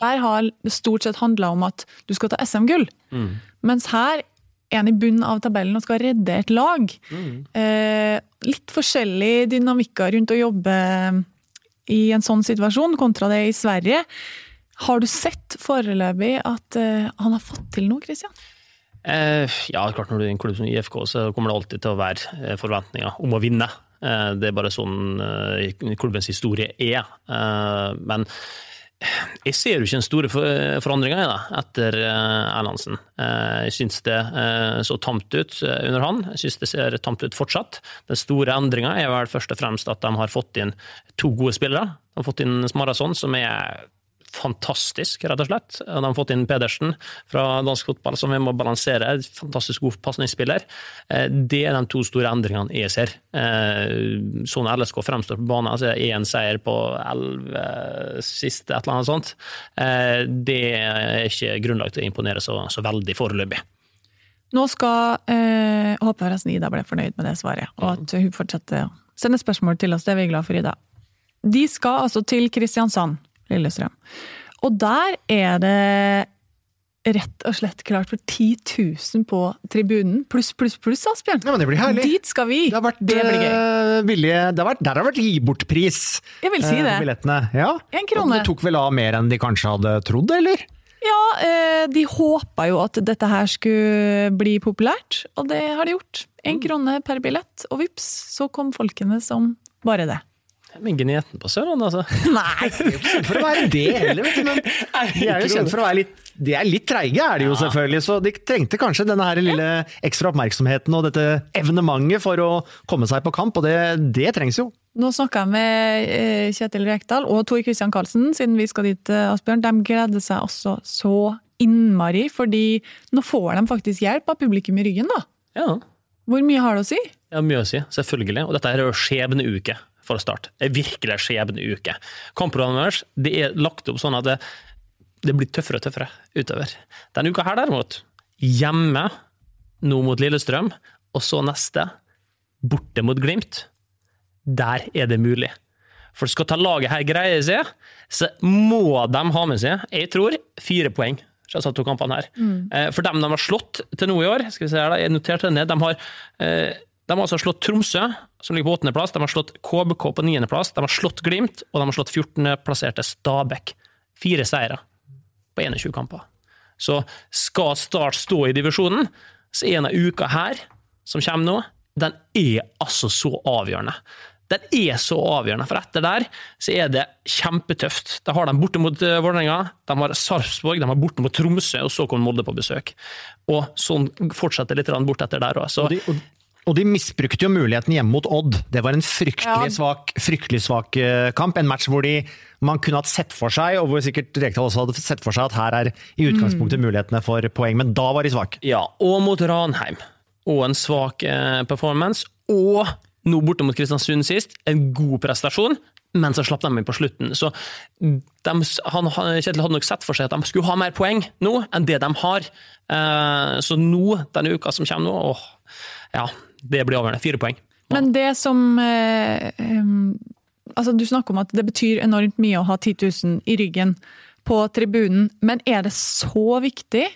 Der har det stort sett handla om at du skal ta SM-gull. Mens her er en i bunnen av tabellen og skal redde et lag. Eh, litt forskjellige dynamikker rundt å jobbe i en sånn situasjon kontra det i Sverige. Har du sett foreløpig at eh, han har fått til noe, Christian? Eh, ja, klart når du er i en klubb som IFK, så kommer det alltid til å være eh, forventninger om å vinne. Eh, det er bare sånn eh, klubbens historie er. Eh, men jeg ser jo ikke den store for- forandringa etter eh, Erlandsen. Eh, Jeg syns det eh, så tamt ut under han. Jeg syns det ser tamt ut fortsatt. Den store endringa er vel først og fremst at de har fått inn to gode spillere. De har fått inn Smarason, som er fantastisk, rett og slett. De har fått inn Pedersen fra dansk fotball, som vi må balansere. Fantastisk god pasningsspiller. Eh, Det er de to store endringene jeg ser. Eh, Sånn LSK fremstår på banen, altså én seier på elleve siste, et eller annet sånt. Eh, Det er ikke grunnlag til å imponere så, så veldig foreløpig. Nå skal eh, Håper forresten Ida ble fornøyd med det svaret, og at hun fortsetter å sende spørsmål til oss. Det er vi glad for, Ida. De skal altså til Kristiansand, Lillestrøm. Og der er det rett og slett klart for 10 000 på tribunen. Pluss, pluss, pluss, Asbjørn. Ja, men det blir herlig. Dit skal vi! Det har vært, det blir gøy. eh, billige, det har vært, der har vært gi bort-pris. Jeg vil si eh, det. Billettene. Ja. En krone. Det tok vel av mer enn de kanskje hadde trodd, eller? Ja, eh, de håpa jo at dette her skulle bli populært, og det har de gjort. Én krone per billett, og vips, så kom folkene som bare det. Men gneten på Sørlandet, altså. Nei! de er ikke kjent For å være det heller, vet du. Men de er jo kjent for å være litt De er litt treige, er de jo selvfølgelig. Så de trengte kanskje denne her lille ekstra oppmerksomheten og dette evenementet for å komme seg på kamp, og det, det trengs jo. Nå snakka jeg med eh, Kjetil Rekdal og Tor Christian Karlsen, siden vi skal dit, eh, Asbjørn. De gleder seg altså så innmari, fordi nå får de faktisk hjelp av publikum i ryggen, da. Ja. Hvor mye har det å si? Ja, mye å si, selvfølgelig. Og dette er jo skjebneuke for å starte. Det er virkelig en skjebneuke. Kampprogrammet deres det er lagt opp sånn at det, det blir tøffere og tøffere utover. Denne uka her derimot, hjemme nå mot Lillestrøm, og så neste, borte mot Glimt. Der er det mulig. For skal ta laget her greie seg, så må de ha med seg, jeg tror, fire poeng. fra disse to kampene her. Mm. For dem de har slått til nå i år, skal vi se her da, jeg noterte det ned, de har, eh, de har altså slått Tromsø, som ligger på åttendeplass, de har slått KBK på niendeplass, de har slått Glimt, og de har slått 14.-plasserte Stabæk. Fire seire på 21 kamper. Så skal Start stå i divisjonen, så er denne uka her, som kommer nå, den er altså så avgjørende. Den er så avgjørende, for etter der så er det kjempetøft. Da har de borte mot uh, Vålerenga, de har Sarpsborg, de har borte mot Tromsø, og så kommer Molde på besøk. Og sånn fortsetter litt bort etter der òg. Og og, og de misbrukte jo muligheten hjemme mot Odd. Det var en fryktelig Ja. svak, fryktelig svak eh, kamp. En match hvor de, man kunne hatt sett for seg, og hvor sikkert Rekdal også hadde sett for seg at her er i utgangspunktet mulighetene for poeng, men da var de svake. Ja, og mot Ranheim. Og en svak eh, performance. Og nå borte mot Kristiansund sist, en god prestasjon, men så slapp de inn på slutten. Så de, han, han- Kjetil hadde nok sett for seg at de skulle ha mer poeng nå enn det de har. Eh, så nå, denne uka som kommer nå, åh, ja, det blir avgjørende. Fire poeng. Men det som eh, Altså, du snakker om at det betyr enormt mye å ha 10 000 i ryggen på tribunen, men er det så viktig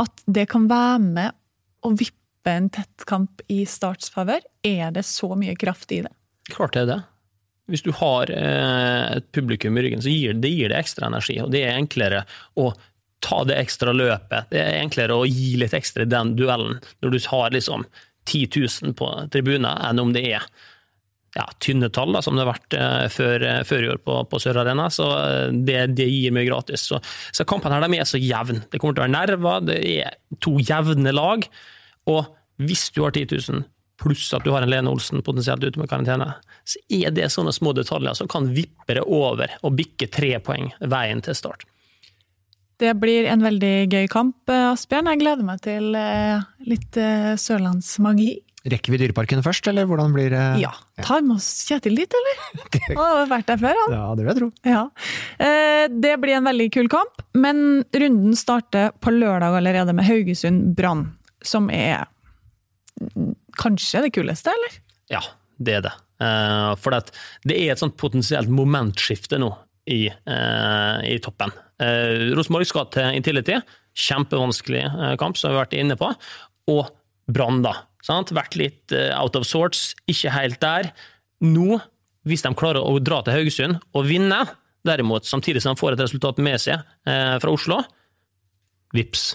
at det kan være med å vippe en tettkamp i Starts favør? Er det så mye kraft i det? Klart det er det. Hvis du har eh, et publikum i ryggen, så gir det, gir det ekstra energi. Og det er enklere å ta det ekstra løpet. Det er enklere å gi litt ekstra i den duellen når du har liksom 10 000 på tribuner enn om det er ja, tynne tall, da, som det har vært eh, før, eh, før i år på, på Sør Arena. Så eh, det, det gir mye gratis. Så, så kampene her er så jevne. Det kommer til å være nerver, det er to jevne lag. Og hvis du har 10 000, pluss at du har en Lene Olsen potensielt ute med karantene, så er det sånne små detaljer som kan vippe det over og bikke tre poeng veien til start. Det blir en veldig gøy kamp, eh, Asbjørn. Jeg gleder meg til eh, litt eh, sørlandsmagi. Rekker vi Dyreparken først, eller hvordan blir det? Ja. Tar med oss Kjetil dit, eller? Han har vært der før, han. Ja, det vil jeg tro. Ja. Eh, Det blir en veldig kul kamp, men runden starter på lørdag allerede med Haugesund Brann, som er kanskje det kuleste, eller? Ja, det er det. Eh, for det er et sånt potensielt momentskifte nå i, eh, i toppen. Eh, Rosenborg skal til Intility. Kjempevanskelig eh, kamp, som vi har vært inne på. Og Brann, da. Sant? Vært litt out of sorts, ikke helt der. Nå, hvis de klarer å dra til Haugesund og vinne, derimot, samtidig som de får et resultat med seg eh, fra Oslo, vips.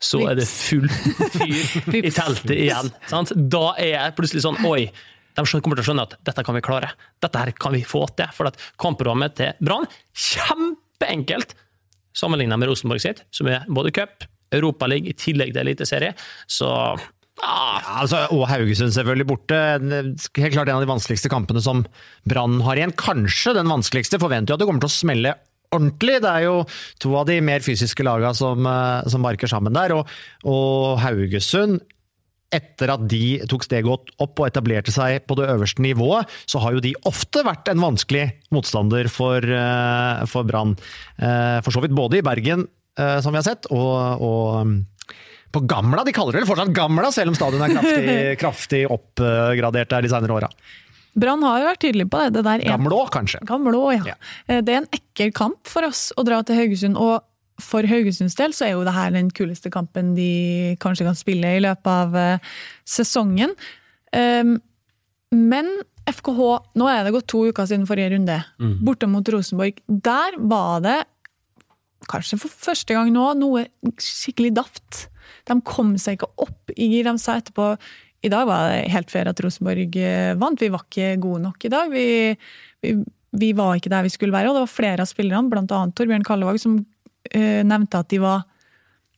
Så er det full fyr i teltet igjen. Sant? Da er jeg plutselig sånn Oi, de kommer til å skjønne at dette kan vi klare. Dette her kan vi få til. For at kampprogrammet til Brann kjempeenkelt sammenlignet med Rosenborg sitt, som er både cup, Europaliga i tillegg til eliteserie. Så ah, Ja, altså, og Haugesund selvfølgelig borte. Helt klart en av de vanskeligste kampene som Brann har igjen. Kanskje den vanskeligste. Forventer jo at det kommer til å smelle ordentlig. Det er jo to av de mer fysiske lagene som, eh, som barker sammen der. Og, og Haugesund etter at de tok steget opp og etablerte seg på det øverste nivået, så har jo de ofte vært en vanskelig motstander for, eh, for Brann. Eh, For så vidt både i Bergen, eh, som vi har sett, og, og mm, på Gamla. De kaller det fortsatt Gamla, selv om stadion er kraftig, kraftig oppgradert der de senere åra. Brann har jo vært tydelig på det. det der er Gamlå, kanskje. Gamlå, ja. Ja. Det er en ekkel kamp for oss å dra til Haugesund, og for Haugesunds del så er jo det her den kuleste kampen de kanskje kan spille i løpet av eh, sesongen. Um, men FKH, nå er det gått to uker siden forrige runde, borte mot Rosenborg. Der var det, kanskje for første gang nå, noe skikkelig daft. De kom seg ikke opp i gir. De sa etterpå i dag var det helt fair at Rosenborg eh, vant. Vi var ikke gode nok i dag. Vi, vi, vi var ikke der vi skulle være. Og det var flere av spillerne, bl.a. Torbjørn Kallevåg, som nevnte at de var,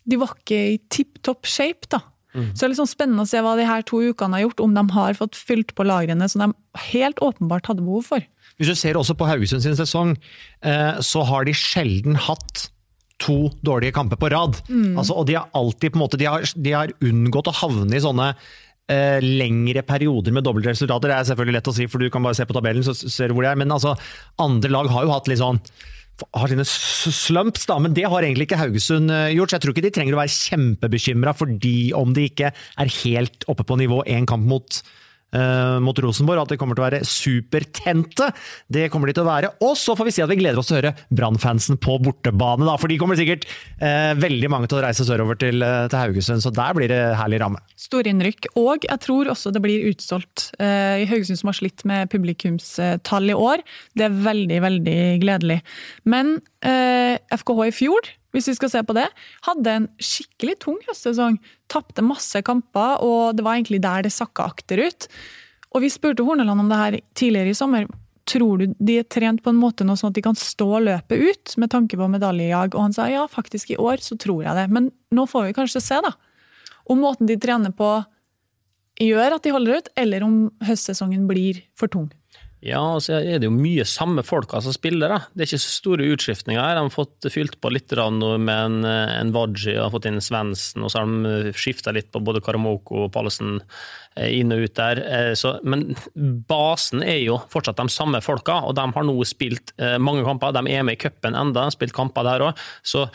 de var ikke i tipp topp shape. da. Så det er litt sånn spennende å se hva de her to ukene har gjort, om de har fått fylt på lagrene som de helt åpenbart hadde behov for. Hvis du ser også på Haugesund sin sesong, eh, så har de sjelden hatt to dårlige kamper på rad. Altså, og de har alltid på en måte, de har, de har unngått å havne i sånne eh, lengre perioder med doble resultater. Det er selvfølgelig lett å si, for du kan bare se på tabellen, så ser du hvor de er. Men altså, andre lag har jo hatt litt sånn har sine slumps, da, men det har egentlig ikke Haugesund eh, gjort. Så jeg tror ikke de trenger å være kjempebekymra fordi om de ikke er helt oppe på nivå én kamp mot, eh, mot Rosenborg. At de kommer til å være supertente. Det kommer de til å være. Og så får vi si at vi gleder oss til å høre Brann-fansen på bortebane, da. For de kommer sikkert eh, veldig mange til å reise sørover til, eh, til Haugesund, så der blir det herlig ramme. Storinnrykk. Og jeg tror også det blir utsolgt eh, Haugesund, som har slitt med publikumstall i år. Det er veldig, veldig gledelig. Men eh, FKH i fjor, hvis vi skal se på det, hadde en skikkelig tung høstsesong. Tapte masse kamper, og det var egentlig der det sakka akterut. Og vi spurte Horneland om det her tidligere i sommer. Tror du de er trent på en måte nå sånn at de kan stå løpet ut med tanke på medaljejag? Og han sa ja, faktisk i år så tror jeg det. Men nå får vi kanskje se, da om måten de trener på gjør at de holder ut, eller om høstsesongen blir for tung. Ja, og så er det jo mye samme folka som spiller. da. Det er ikke så store utskiftninger. her. De har fått fylt på litt med en, en Wadji har fått inn Svendsen, og så har de skifta litt på både Karamoko og Pallesen eh, inn og ut der. Eh, Så, men basen er jo fortsatt de samme folka, og de har nå spilt eh, mange kamper. De er med i cupen enda, de har spilt kamper der òg. Så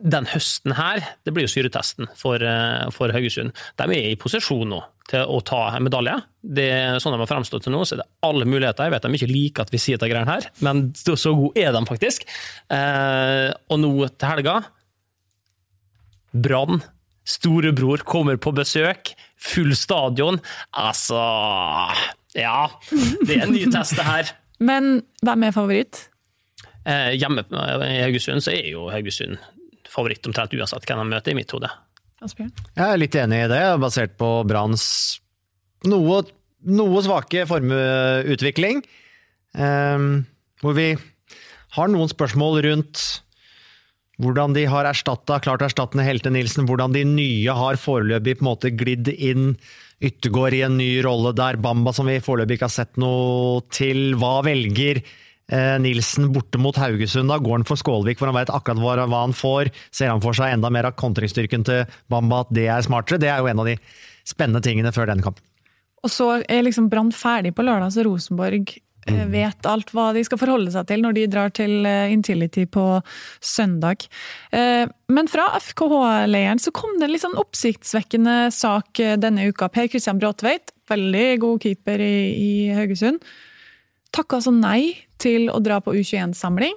den høsten her, det blir jo syretesten for, eh, for Haugesund. De er i posisjon nå til å ta en medalje. Det sånn de har fremstått til nå, så er det alle muligheter. Jeg vet de ikke liker at vi sier dette greiene her, men så så gode er de faktisk. Eh, og nå til helga Brann, storebror, kommer på besøk. Full stadion. Altså Ja, det er en ny test, det her. Men hvem er favoritt? Eh, hjemme i Haugesund så er jo Haugesund favoritt omtrent uansett hvem de møter, i mitt hode. Asbjørn? Jeg er litt enig i det, basert på Branns noe, noe svake formueutvikling. Um, hvor vi har noen spørsmål rundt hvordan de har erstattet, klart erstattende Helte Nilsen, hvordan de nye har foreløpig på en måte glidd inn. Yttergård i en ny rolle der, Bamba som vi foreløpig ikke har sett noe til. Hva velger Nilsen borte mot Haugesund. Da går han for Skålvik, hvor han vet akkurat hva, han får. Ser han for seg enda mer av kontringsstyrken til Bamba, at det er smartere? Det er jo en av de spennende tingene før den kampen. Og så er liksom Brann ferdig på lørdag, så Rosenborg mm. vet alt hva de skal forholde seg til når de drar til eh, Intility på søndag. Eh, Men fra FKH-leiren så kom det en litt sånn oppsiktsvekkende sak eh, denne uka. Per Christian Bråtveit, veldig god keeper i, i Haugesund, takka altså nei til å dra på U21-samling.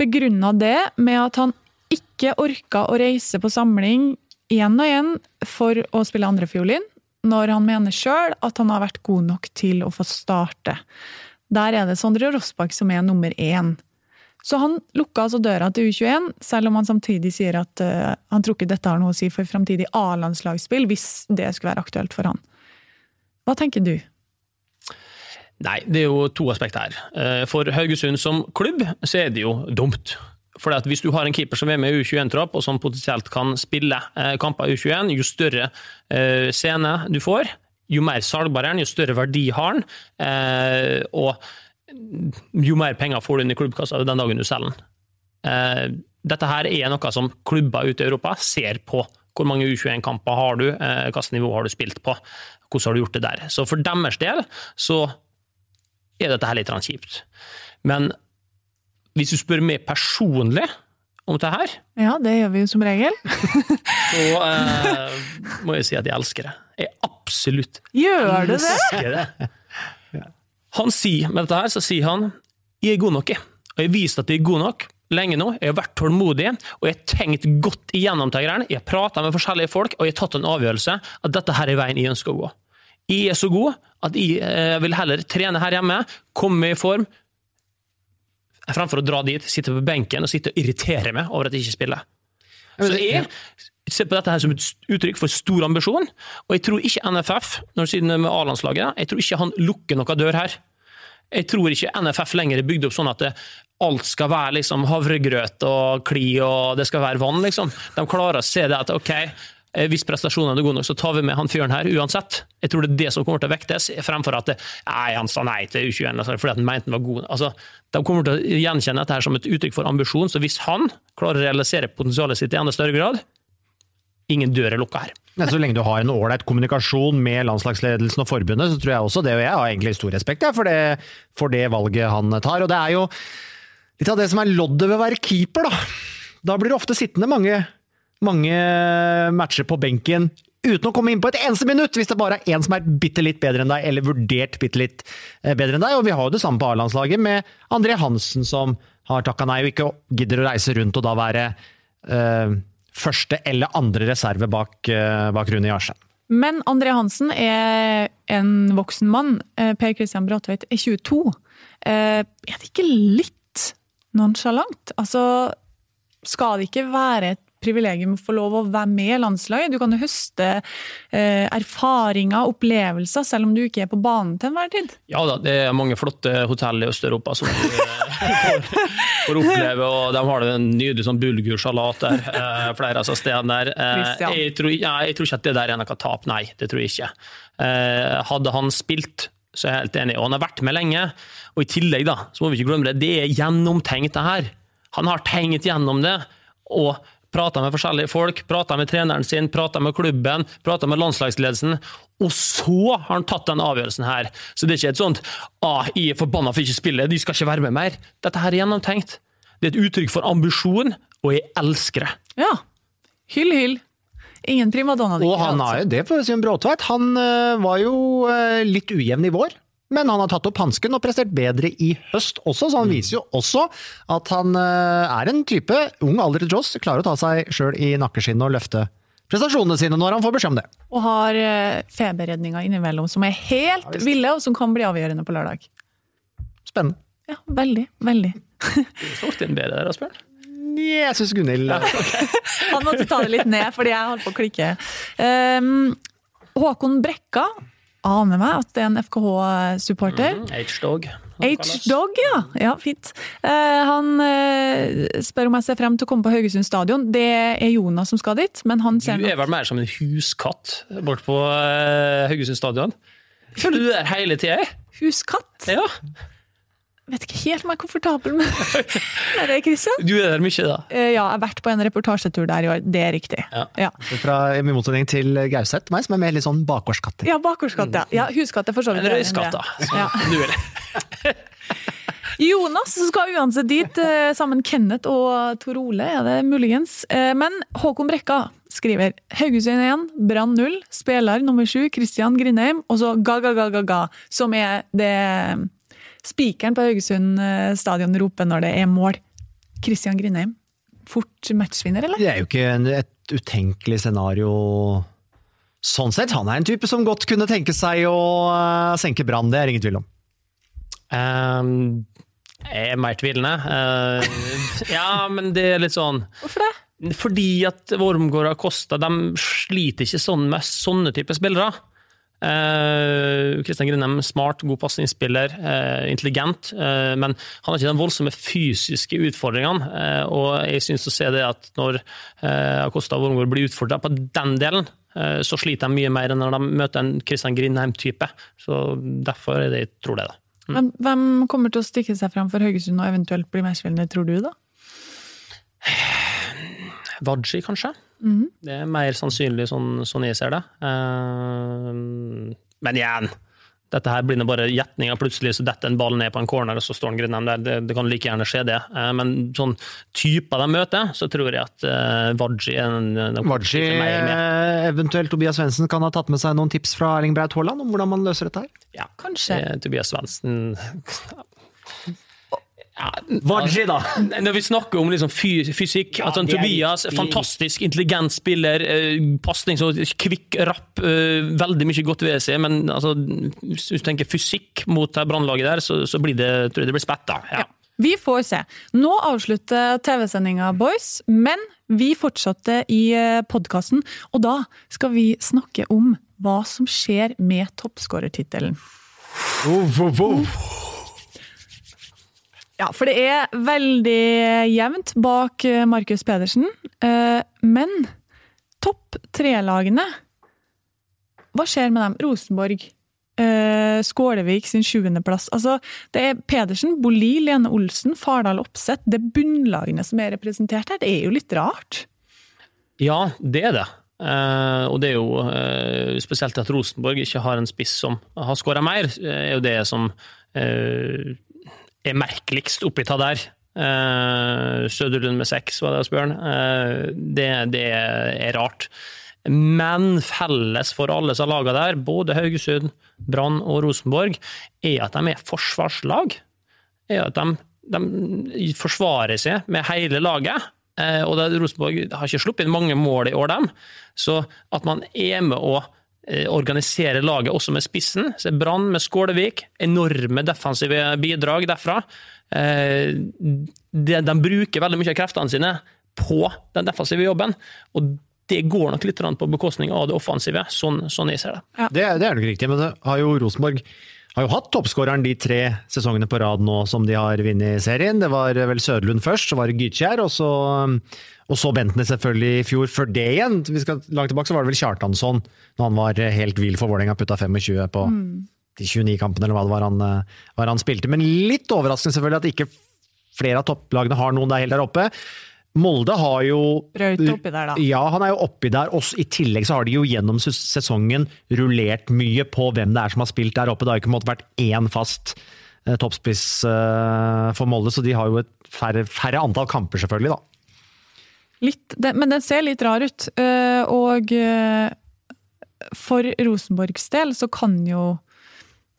Begrunna det med at han ikke orka å reise på samling igjen og igjen for å spille andrefiolin, når han mener sjøl at han har vært god nok til å få starte. Der er det Sondre Rossbakk som er nummer én. Så han lukka altså døra til U21, selv om han samtidig sier at uh, han tror ikke dette har noe å si for framtidig A-landslagsspill, hvis det skulle være aktuelt for han. Hva tenker du? Nei, det er jo to aspekter her. Eh, For Haugesund som klubb så er det jo dumt. For hvis du har en keeper som er med i U21-tropp, og som potensielt kan spille eh, kamper i U21, jo større eh, scene du får, jo mer salgbar er han, jo større verdi har eh, og jo mer penger får du inn i klubbkassa den dagen du selger den. Dette her er noe som klubber ute i Europa ser på. Hvor mange U21-kamper har du, hvilket nivå har du spilt på, hvordan har du gjort det der. Så for deres del så er dette her litt kjipt. Men hvis du spør meg personlig om dette her, Ja, det gjør vi jo som regel. så eh, må jeg si at jeg elsker det. Jeg absolutt Gjør du elsker det. Han sier, med dette her, så sier han jeg er god nok. Og jeg har vist at jeg er god nok lenge nå. Jeg har vært tålmodig, og jeg har tenkt godt igjennom det. Jeg har prata med forskjellige folk, og jeg har tatt en avgjørelse at dette her er veien jeg ønsker å gå. Jeg er så god at jeg eh, vil heller trene her hjemme, komme i form, fremfor å dra dit, sitte på benken og sitte og irritere meg over at jeg ikke spiller. Så jeg ser på dette her som et uttrykk for stor ambisjon, og jeg tror ikke NFF, når siden med A-landslaget, jeg tror ikke han lukker noen dør her. Jeg tror ikke NFF lenger er bygd opp sånn at det, alt skal være liksom havregrøt og kli og det skal være vann, liksom. De klarer å se det at ok, hvis prestasjonene er gode nok, så tar vi med han fyren her uansett. Jeg tror det er det som kommer til å vektes, fremfor at det, nei, han sa nei til U21 altså, fordi han mente han var god. Altså, de kommer til å gjenkjenne dette her som et uttrykk for ambisjon, så hvis han klarer å realisere potensialet sitt i enda større grad, ingen dør er lukka her. Ja, så lenge du har en ålreit kommunikasjon med landslagsledelsen og forbundet, så tror jeg også det, og jeg har egentlig stor respekt for, det, for det valget han tar. Og det er jo litt av det som er loddet ved å være keeper, da. Da blir du ofte sittende mange, mange matcher på benken uten å komme inn på et eneste minutt, hvis det bare er én som er bitte litt bedre enn deg, eller vurdert bitte litt eh, bedre enn deg. Og vi har jo det samme på A-landslaget med André Hansen, som har takka nei og ikke gidder å reise rundt og da være uh, første eller andre reserve bak, uh, bak Rune Jarstein. Men André Hansen er en voksen mann. Per Christian Bråtveit er 22. Eh, Er det ikke litt nonsjalant? Altså, skal det ikke være et privilegium å få lov å være med i landslaget? Du kan jo høste eh, erfaringer, opplevelser, selv om du ikke er på banen til enhver tid. Ja da, det er mange flotte hotell i Øst-Europa som du eh, får, får oppleve, og de har en nydelig sånn bulgursalat der, eh, flere av stedene der. Eh. Jeg tror, ja, jeg tror ikke at det der er noe tap, nei, det tror jeg ikke. Eh, Hadde han spilt, så er jeg helt enig, og han har vært med lenge. Og i tillegg, da, så må vi ikke glemme det, det er gjennomtenkt det her. Han har tenkt gjennom det, og prata med forskjellige folk, prata med treneren sin, prata med klubben, prata med landslagsledelsen, og så har han tatt den avgjørelsen her. Så det er ikke et sånt ah, 'jeg er forbanna for ikke spille, de skal ikke være med mer'. Dette her er gjennomtenkt. Det er et uttrykk for ambisjon, og jeg elsker det. Ja. Hyll, hyll. Ingen primadonna Og han er jo det, for å si om Bråtveit. Han eh, var jo eh, litt ujevn i vår. Men han har tatt opp hansken og prestert bedre i høst også, så han viser jo også at han eh, er en type ung alder til Joss, klarer å ta seg sjøl i nakkeskinnet og løfte prestasjonene sine når han får beskjed om det. Og har eh, feberredninger innimellom som er helt ville, og som kan bli avgjørende på lørdag. Spennende. Ja, veldig, veldig. Du solgte inn bedre der, Asbjørn. Jeg syns Gunhild Han måtte ta det litt ned, fordi jeg holdt på å klikke. Um, Håkon Brekka aner meg at det er en FKH-supporter. H-dog. H-Dog, ja. ja. Fint. Eh, han eh, spør om jeg ser frem til å komme på Haugesund stadion. Det er Jonas som skal dit, men han Du er vel mer som en huskatt bort på uh, Haugesund stadion? Føler du der hele tida? Huskatt? Ja. Vet ikke helt om jeg er komfortabel med er det, Kristian? Du er der mye, da. Eh, Ja, jeg har vært på en reportasjetur der i år. Det er riktig. Ja. Ja. Fra, I motsetning til Gauseth, meg, som er mer litt sånn bakgårdskatt. Ja, bakgårdskatt, ja. ja huskatt er for så vidt Eller røyskatt, da. Ja. Du. Jonas skal uansett dit, eh, sammen Kenneth og Tor Ole, er det muligens. Eh, Men Håkon Brekka skriver Haugesund 1, Brann 0, spiller nummer 7, Christian Grindheim, og så ga-ga-ga-ga-ga, som er det spikeren på Haugesund eh, stadion roper når det er mål. Christian Grindheim, fort matchvinner, eller? Det er jo ikke et utenkelig scenario sånn sett. Han er en type som godt kunne tenke seg å eh, senke Brann, det er ingen tvil om. Um, jeg er mer tvilende. Uh, ja, men det er litt sånn Hvorfor det? Fordi at Wormgård og Costa de sliter ikke sånn med sånne typer spillere. Kristian Grindheim smart, god pasningsspiller, eh, intelligent, eh, men han har ikke de voldsomme fysiske utfordringene. eh, og jeg synes å se det at når Acosta Wormgård blir utfordra på den delen, eh, så sliter de mye mer enn når de møter en Kristian Grindheim-type. Så Derfor er det jeg tror det. da. Hvem, hvem kommer til å stikke seg fram for Haugesund og eventuelt bli matchvinner, tror du, da? Wadji, kanskje. Det er mer sannsynlig sånn, sånn jeg ser det. Uh, men igjen, dette her blir bare gjetninger. Plutselig så detter en ball ned på en corner, og så står en Grindheim der. Det, det kan like gjerne skje, det. Eh, men sånn typer de møter, så tror jeg at uh, Wadji Wadji, eventuelt Tobias Svendsen, kan ha tatt med seg noen tips fra Erling Braut Haaland om hvordan man løser dette her? Ja, Kanskje. eh, Tobias Svendsen ja, skjer da! Når vi snakker om liksom fysikk fysikk altså, Tobias, fantastisk intelligent spiller, eh, pasning så kvikk, rapp, eh, veldig mye godt ved seg, men altså, hvis du tenker fysikk mot brannlaget der, så, så blir det, tror jeg det blir spett. Ja. Vi får se. Nå avslutter TV-sendinga, boys, men vi fortsatte i podkasten, og da skal vi snakke om hva som skjer med toppskårertittelen. Ja, for det er veldig jevnt bak eh, Markus Pedersen, eh, men topp tre-lagene Hva skjer med dem? Rosenborg, eh, Skålevik sin sjuendeplass. Altså, det er Pedersen, Boli, Lene Olsen, Fardal Opseth. Det bunnlagene som er representert her. Det er jo litt rart. Ja, det er det. Uh, og det er jo uh, spesielt at Rosenborg ikke har en spiss som har skåra mer, uh, er jo det som er merkeligst oppi ta der. Uh, Søderlund med seks, var det Asbjørn. Uh, det, det er rart. Men felles for alle som har laga der, både Haugesund, Brann og Rosenborg, er at de er forsvarslag. Er at de, de forsvarer seg med hele laget. Eh, og Rosenborg har ikke sluppet inn mange mål i år, dem. Så at man er med eh, organisere laget også med spissen. Så Brann med Skålevik, enorme defensive bidrag derfra. Eh, de, de bruker veldig mye av kreftene sine på den defensive jobben. og det går nok litt på bekostning av det offensive, sånn, sånn jeg ser det. Det, det er nok riktig, men det har jo Rosenborg har jo hatt toppskåreren de tre sesongene på rad nå som de har vunnet serien. Det var vel Søderlund først, så var det Gytkjær, og så, og så Bentner selvfølgelig i fjor. Før det igjen, vi skal langt tilbake, så var det vel Kjartansson, når han var helt vill for Vålerenga, putta 25 på de 29 kampene, eller hva det var han, var han spilte. Men litt overraskende selvfølgelig at ikke flere av topplagene har noen der helt der oppe. Molde har jo Braut oppi der, da. Ja, han er jo oppi der. Også, I tillegg så har de jo gjennom sesongen rullert mye på hvem det er som har spilt der oppe. Det har ikke måttet vært én fast eh, toppspiss eh, for Molde, så de har jo et færre, færre antall kamper, selvfølgelig. da. Litt, det, men den ser litt rar ut. Uh, Og uh, for Rosenborgs del så kan jo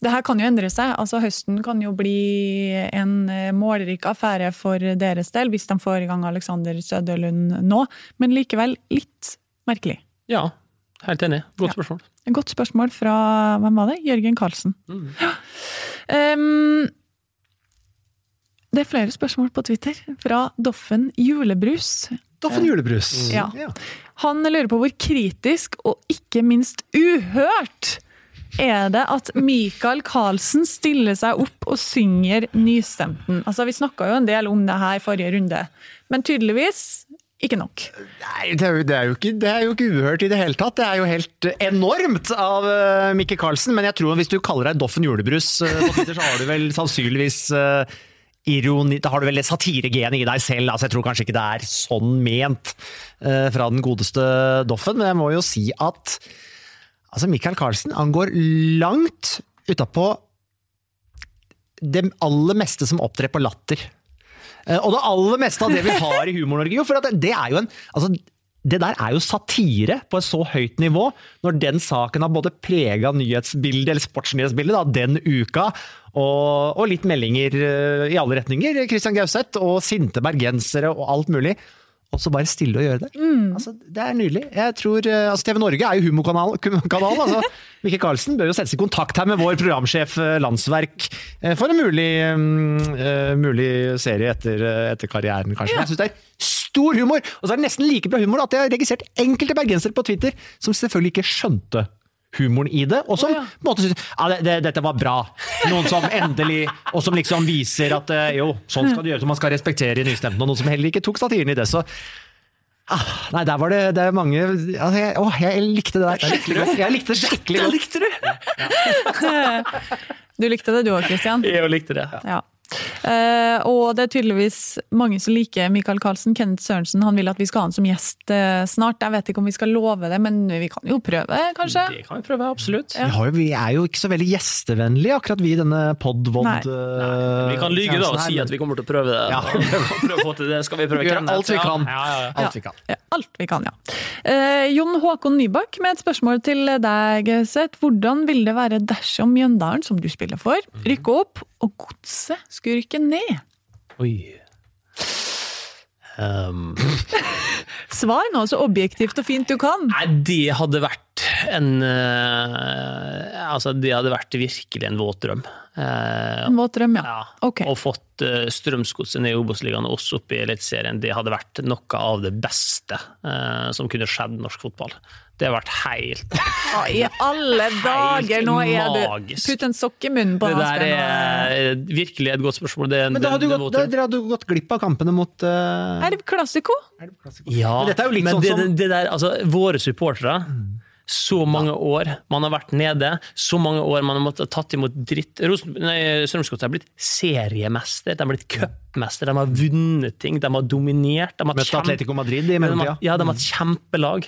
det her kan jo endre seg. altså Høsten kan jo bli en eh, målrik affære for deres del, hvis de får i gang Alexander Søderlund nå. Men likevel litt merkelig. Ja, helt enig. Godt spørsmål. Et godt spørsmål fra hvem var det? Jørgen Karlsen. Ja. Um, det er flere spørsmål på Twitter fra Doffen Julebrus. Doffen julebrus. Ja. Han lurer på hvor kritisk, og ikke minst uhørt, er det at Michael Karlsen stiller seg opp og synger Nystemten. Altså, vi snakka jo en del om det her i forrige runde, men tydeligvis ikke nok. Nei, det er, jo, det, er ikke, det er jo ikke uhørt i det hele tatt. Det er jo helt enormt av uh, Mikke Karlsen. Men jeg tror hvis du kaller deg Doffen julebrus uh, så har du vel sannsynligvis uh, ironi Da har du vel satiregenet i deg selv. Altså, jeg tror kanskje ikke det er sånn ment uh, fra den godeste Doffen, men jeg må jo si at altså, Michael Karlsen han går langt utapå det aller meste som opptrer på latter. Eh, Og det aller meste av det vi har i Humor-Norge, jo, for det er jo en altså, det der er jo satire på et så høyt nivå, når den saken har både prega nyhetsbildet, eller sportsnyhetsbildet, da, den uka, og, og litt meldinger eh, i alle retninger. Christian Gauseth og sinte bergensere og alt mulig. Og så bare stille og gjøre det. Altså, det er nydelig. Jeg tror, eh, altså, TV Norge er jo humorkanal. kanal, altså. Mikke Karlsen bør jo settes i kontakt her med vår programsjef eh, Landsverk eh, for en mulig, mm, eh, mulig serie etter, etter karrieren, kanskje. Jeg synes det er stor humor! Og så er det nesten like bra humor at jeg har registrert enkelte bergensere på Twitter som selvfølgelig ikke skjønte humoren i det, og som oh, ja. på en måte synes ja, det, det, dette var bra. Noen som endelig Og som liksom viser at eh, jo, sånn skal det gjøres, og man skal respektere nystemten, og noen som heller ikke tok satiren i det. Så ah, Nei, der var det, det er mange altså, jeg, Å, jeg likte det der skikkelig godt. Jeg likte det skikkelig godt. likte du! Du likte det du òg, Christian? Jeg likte det. Ja. Eh, og det er tydeligvis mange som liker Michael Karlsen. Kenneth Sørensen han vil at vi skal ha han som gjest eh, snart. Jeg vet ikke om vi skal love det, men vi kan jo prøve, kanskje? Det kan vi prøve, absolutt. Vi, har jo, vi er jo ikke så veldig gjestevennlige, akkurat vi i denne podvod. Nei. eh, Vi kan lyge da og si at vi kommer til å prøve det. Ja. prøve å det. Skal vi prøve Kenneth? alt vi kan. Ja, ja, ja. Alt vi kan. Ja, alt vi kan, ja. Eh, Jon Håkon Nybakk med et spørsmål til deg, Gauseth. Hvordan vil det være dersom Mjøndalen, som du spiller for, rykker opp, og Godset skulle rykke ned? Oi. Um, Svar nå så objektivt og fint du kan. nei, det hadde vært en uh, Altså, det hadde vært virkelig en våt drøm. Uh, En våt drøm, ja. ja. Ok. Og fått uh, Strømsgodset ned i Obos-ligaen og oss opp i Eliteserien, det hadde vært noe av det beste som kunne skjedd norsk fotball. Det har vært helt Hva I alle dager, nå er du. Putt en sokk i munnen på Det der er virkelig et godt spørsmål. Det, Men da hadde du det- det gått, da, dere hadde jo gått glipp av kampene mot uh, Er det klassiko? Ja, Men dette er jo litt men sånn det, som- det der, altså, våre supportere så mange år man har vært nede, så mange år man har måttet tatt imot dritt. Rosen- Strømsgodset har blitt seriemester, de har blitt cupmester, de har vunnet ting, de har dominert. De har Møtt Atletico Madrid i mellomtida. ja, de har hatt kjempelag.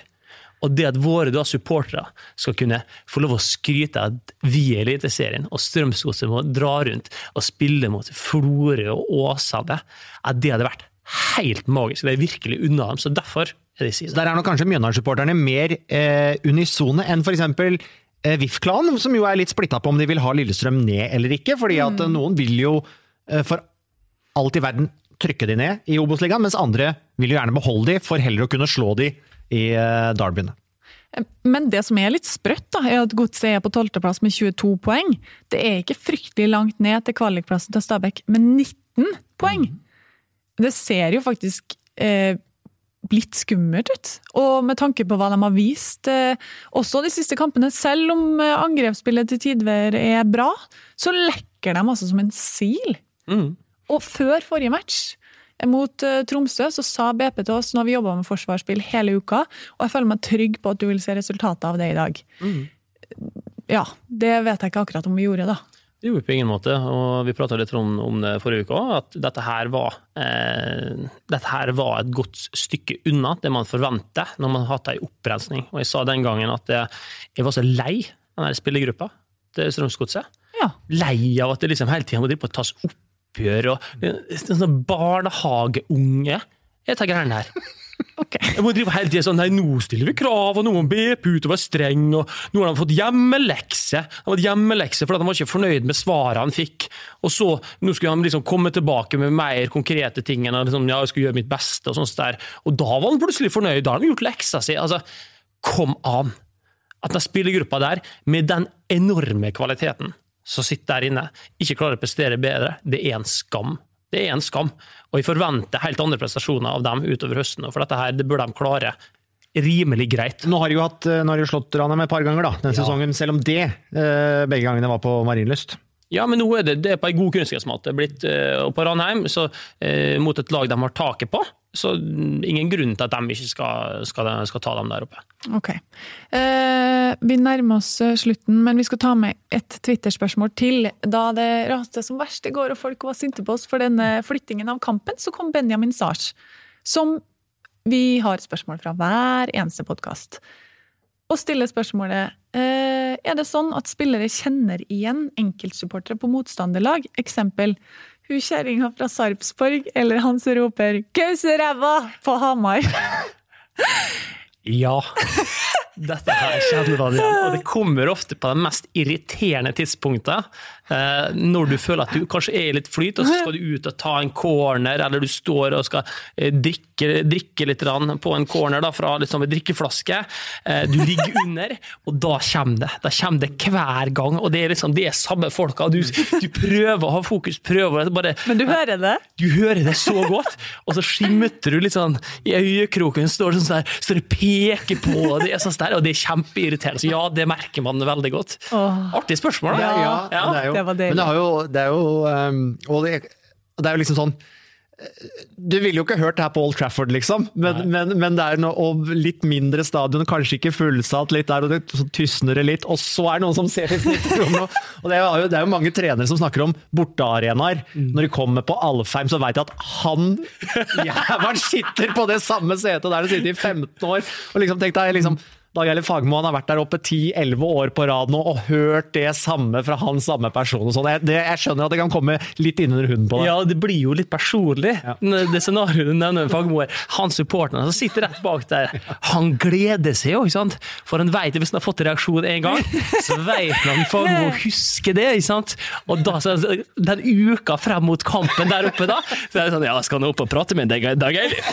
Og det at våre da supportere skal kunne få lov å skryte av at vi er Eliteserien, og Strømsgodset må dra rundt og spille mot Florø og Åsane, at det hadde vært helt magisk. Det er virkelig unna dem, så derfor er det Så siden. Der er nok kanskje Mjøndalen-supporterne mer eh, unisone enn f.eks. Eh, VIF-klanen, som jo er litt splitta på om de vil ha Lillestrøm ned eller ikke. fordi at eh, noen vil jo eh, for alt i verden trykke de ned i Obos-ligaen, mens andre vil jo gjerne beholde de for heller å kunne slå de i eh, derbyene. Men det som er litt sprøtt, da, er at Godset er på tolvteplass med 22 poeng. Det er ikke fryktelig langt ned til kvalikplassen til Stabæk med 19 poeng. Det ser jo faktisk eh, litt skummelt ut. Og med tanke på hva de har vist, eh, også de siste kampene, selv om eh, angrepsspillet til tidvær er bra, så lekker de altså som en sil. Mm. Og før forrige match mot eh, Tromsø så sa BP til oss nå har vi jobba med forsvarsspill hele uka, og jeg føler meg trygg på at du vil se resultatet av det i dag. Ja, det vet jeg ikke akkurat om vi gjorde, da. Det gjorde vi på ingen måte, og vi prata litt om, om det forrige uke òg, at dette her, var, eh, dette her var et godt stykke unna det man forventer når man har hatt ei opprensning. Og jeg sa den gangen at jeg, jeg var så lei den spillergruppa til Strømsgodset. Ja. Lei av at det liksom hele tida må tas tas oppgjør og sånn barnehageunge. Jeg tar greiene her. Okay. Jeg må drive hele tiden sånn, nei, nå stiller vi krav, og nå må BP ut og være streng, og nå har de fått hjemmelekse. De har fått hjemmelekse fordi de var ikke fornøyd med svaret han fikk. Og så, nå skulle han liksom komme tilbake med mer konkrete ting enn liksom, ja, jeg skulle gjøre mitt beste, og sånt der. Og da var han plutselig fornøyd, da har han gjort leksa si. Altså, kom an! At den spillergruppa der, med den enorme kvaliteten som sitter der inne, ikke klarer å prestere bedre, det er en skam. Det er en skam, og jeg forventer helt andre prestasjoner av dem utover høsten. For dette her, det bør de klare rimelig greit. Nå har de jo, hatt, eh, har de slått Ranheim et par ganger da, denne sesongen, selv om det eh, begge gangene var på Marienlyst. Ja, men nå er det, det er på en god kunstgressmåte blitt, eh, og på Ranheim, så, eh, mot et lag de har taket på. Så ingen grunn til at de ikke skal, skal, skal ta dem der oppe. Ok. Eh, vi nærmer oss eh, slutten, men vi skal ta med et Twitter-spørsmål til. Da det raste som verst i går og folk var sinte på oss for denne flyttingen av kampen, så kom Benjamin Sars, som vi har spørsmål fra hver eneste podkast. Og stiller spørsmålet eh, er det sånn at spillere kjenner igjen enkeltsupportere på motstanderlag. Eksempel hun kjerringa fra Sarpsborg, eller han som roper 'Gauseræva!' på Hamar. Ja. Dette her kjenner man igjen, og det kommer ofte på de mest irriterende tidspunktene. Eh, når du føler at du kanskje er i litt flyt, og så skal du ut og ta en corner, eller du står og skal eh, drikke, drikke litt på en corner da, fra liksom en drikkeflaske. Eh, du ligger under, og da kommer det. Da kommer det hver gang, og det er liksom de samme folka. Du, du prøver å ha fokus, prøver bare Men du hører det? Du hører det så godt, og så skimter du litt sånn i øyekroken, står det sånn der, står og peker på, og det er sånn der, og det er kjempeirriterende. Så ja, det merker man veldig godt. Artig spørsmål, da. Ja, ja, det er jo, Det var deilig. Men det, har jo, det er jo um, Og det, det er jo liksom sånn du ville jo ikke hørt det her på Old Trafford, liksom, men, men, men det er noe, og litt mindre stadion, kanskje ikke fullsatt litt der, og det så tysner det litt, og så er det noen som ser litt snilt. Og det er, jo, det er jo mange trenere som snakker om bortearenaer. Når de kommer på Alfheim, så veit jeg at han jævelen sitter på det samme setet der han sitter i 15 år. Og liksom, tenk deg, liksom, Dag Eilif Fagermo har vært der oppe 10-11 år på rad nå og hørt det samme fra han samme person. og sånn. Jeg, det, jeg skjønner at det kan komme litt innunder hunden på det. Ja, det blir jo litt personlig. Det scenarioet du nevner, Fagermo, er han supporteren som sitter rett bak der. Han gleder seg jo, ikke sant? For han vet hvis han har fått reaksjon én gang, så vet han Fagermo husker det. ikke sant? Og da, så, den uka frem mot kampen der oppe, da, så er det sånn Ja, skal han opp og prate med en Dag Eilif?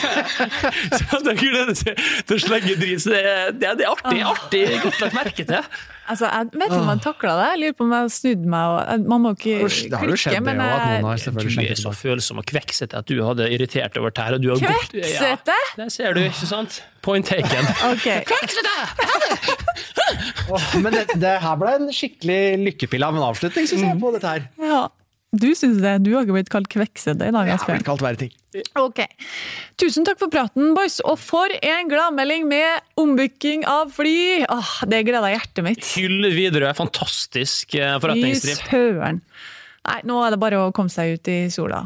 Så han gleder seg til å slenge drit. Så det, det, det artig, artig, godt lagt merke til. Altså, jeg vet ikke om jeg takla det. Jeg lurer på om jeg snudde meg og Man må ikke klikke, det har jo skjedd det men jo, at noen har jeg Du er så følsom og kveksete at du hadde irritert over tær. Og Kveksete? Ja, det ser du, ikke sant? Point taken. Ok. oh, men det, det her ble en skikkelig lykkepille av en avslutning, syns jeg, på dette her. Ja. Du syns det? Du har ikke blitt kalt kveksete i dag, Jeg har blitt kalt verre ting. Ok. Tusen takk for praten, boys. Og for en gladmelding med ombooking av fly! Åh, det gleder hjertet mitt. Hyll Widerøe, fantastisk eh, Fy søren. Nei, nå er det bare å komme seg ut i sola.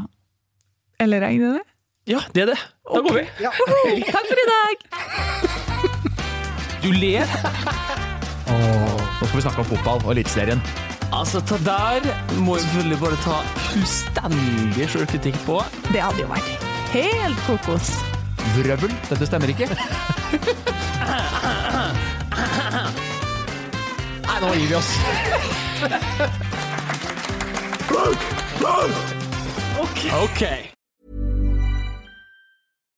Eller regner det? Ja, det er det. Da går vi. Takk for i dag! Du ler. Nå skal vi snakke om fotball og Eliteserien. Altså, ta der må vi selvfølgelig bare ta fullstendig sjølkritikk på. Det hadde jo vært helt kokos. Vrøvl. Dette stemmer ikke. Nei, nå gir vi oss. Ok.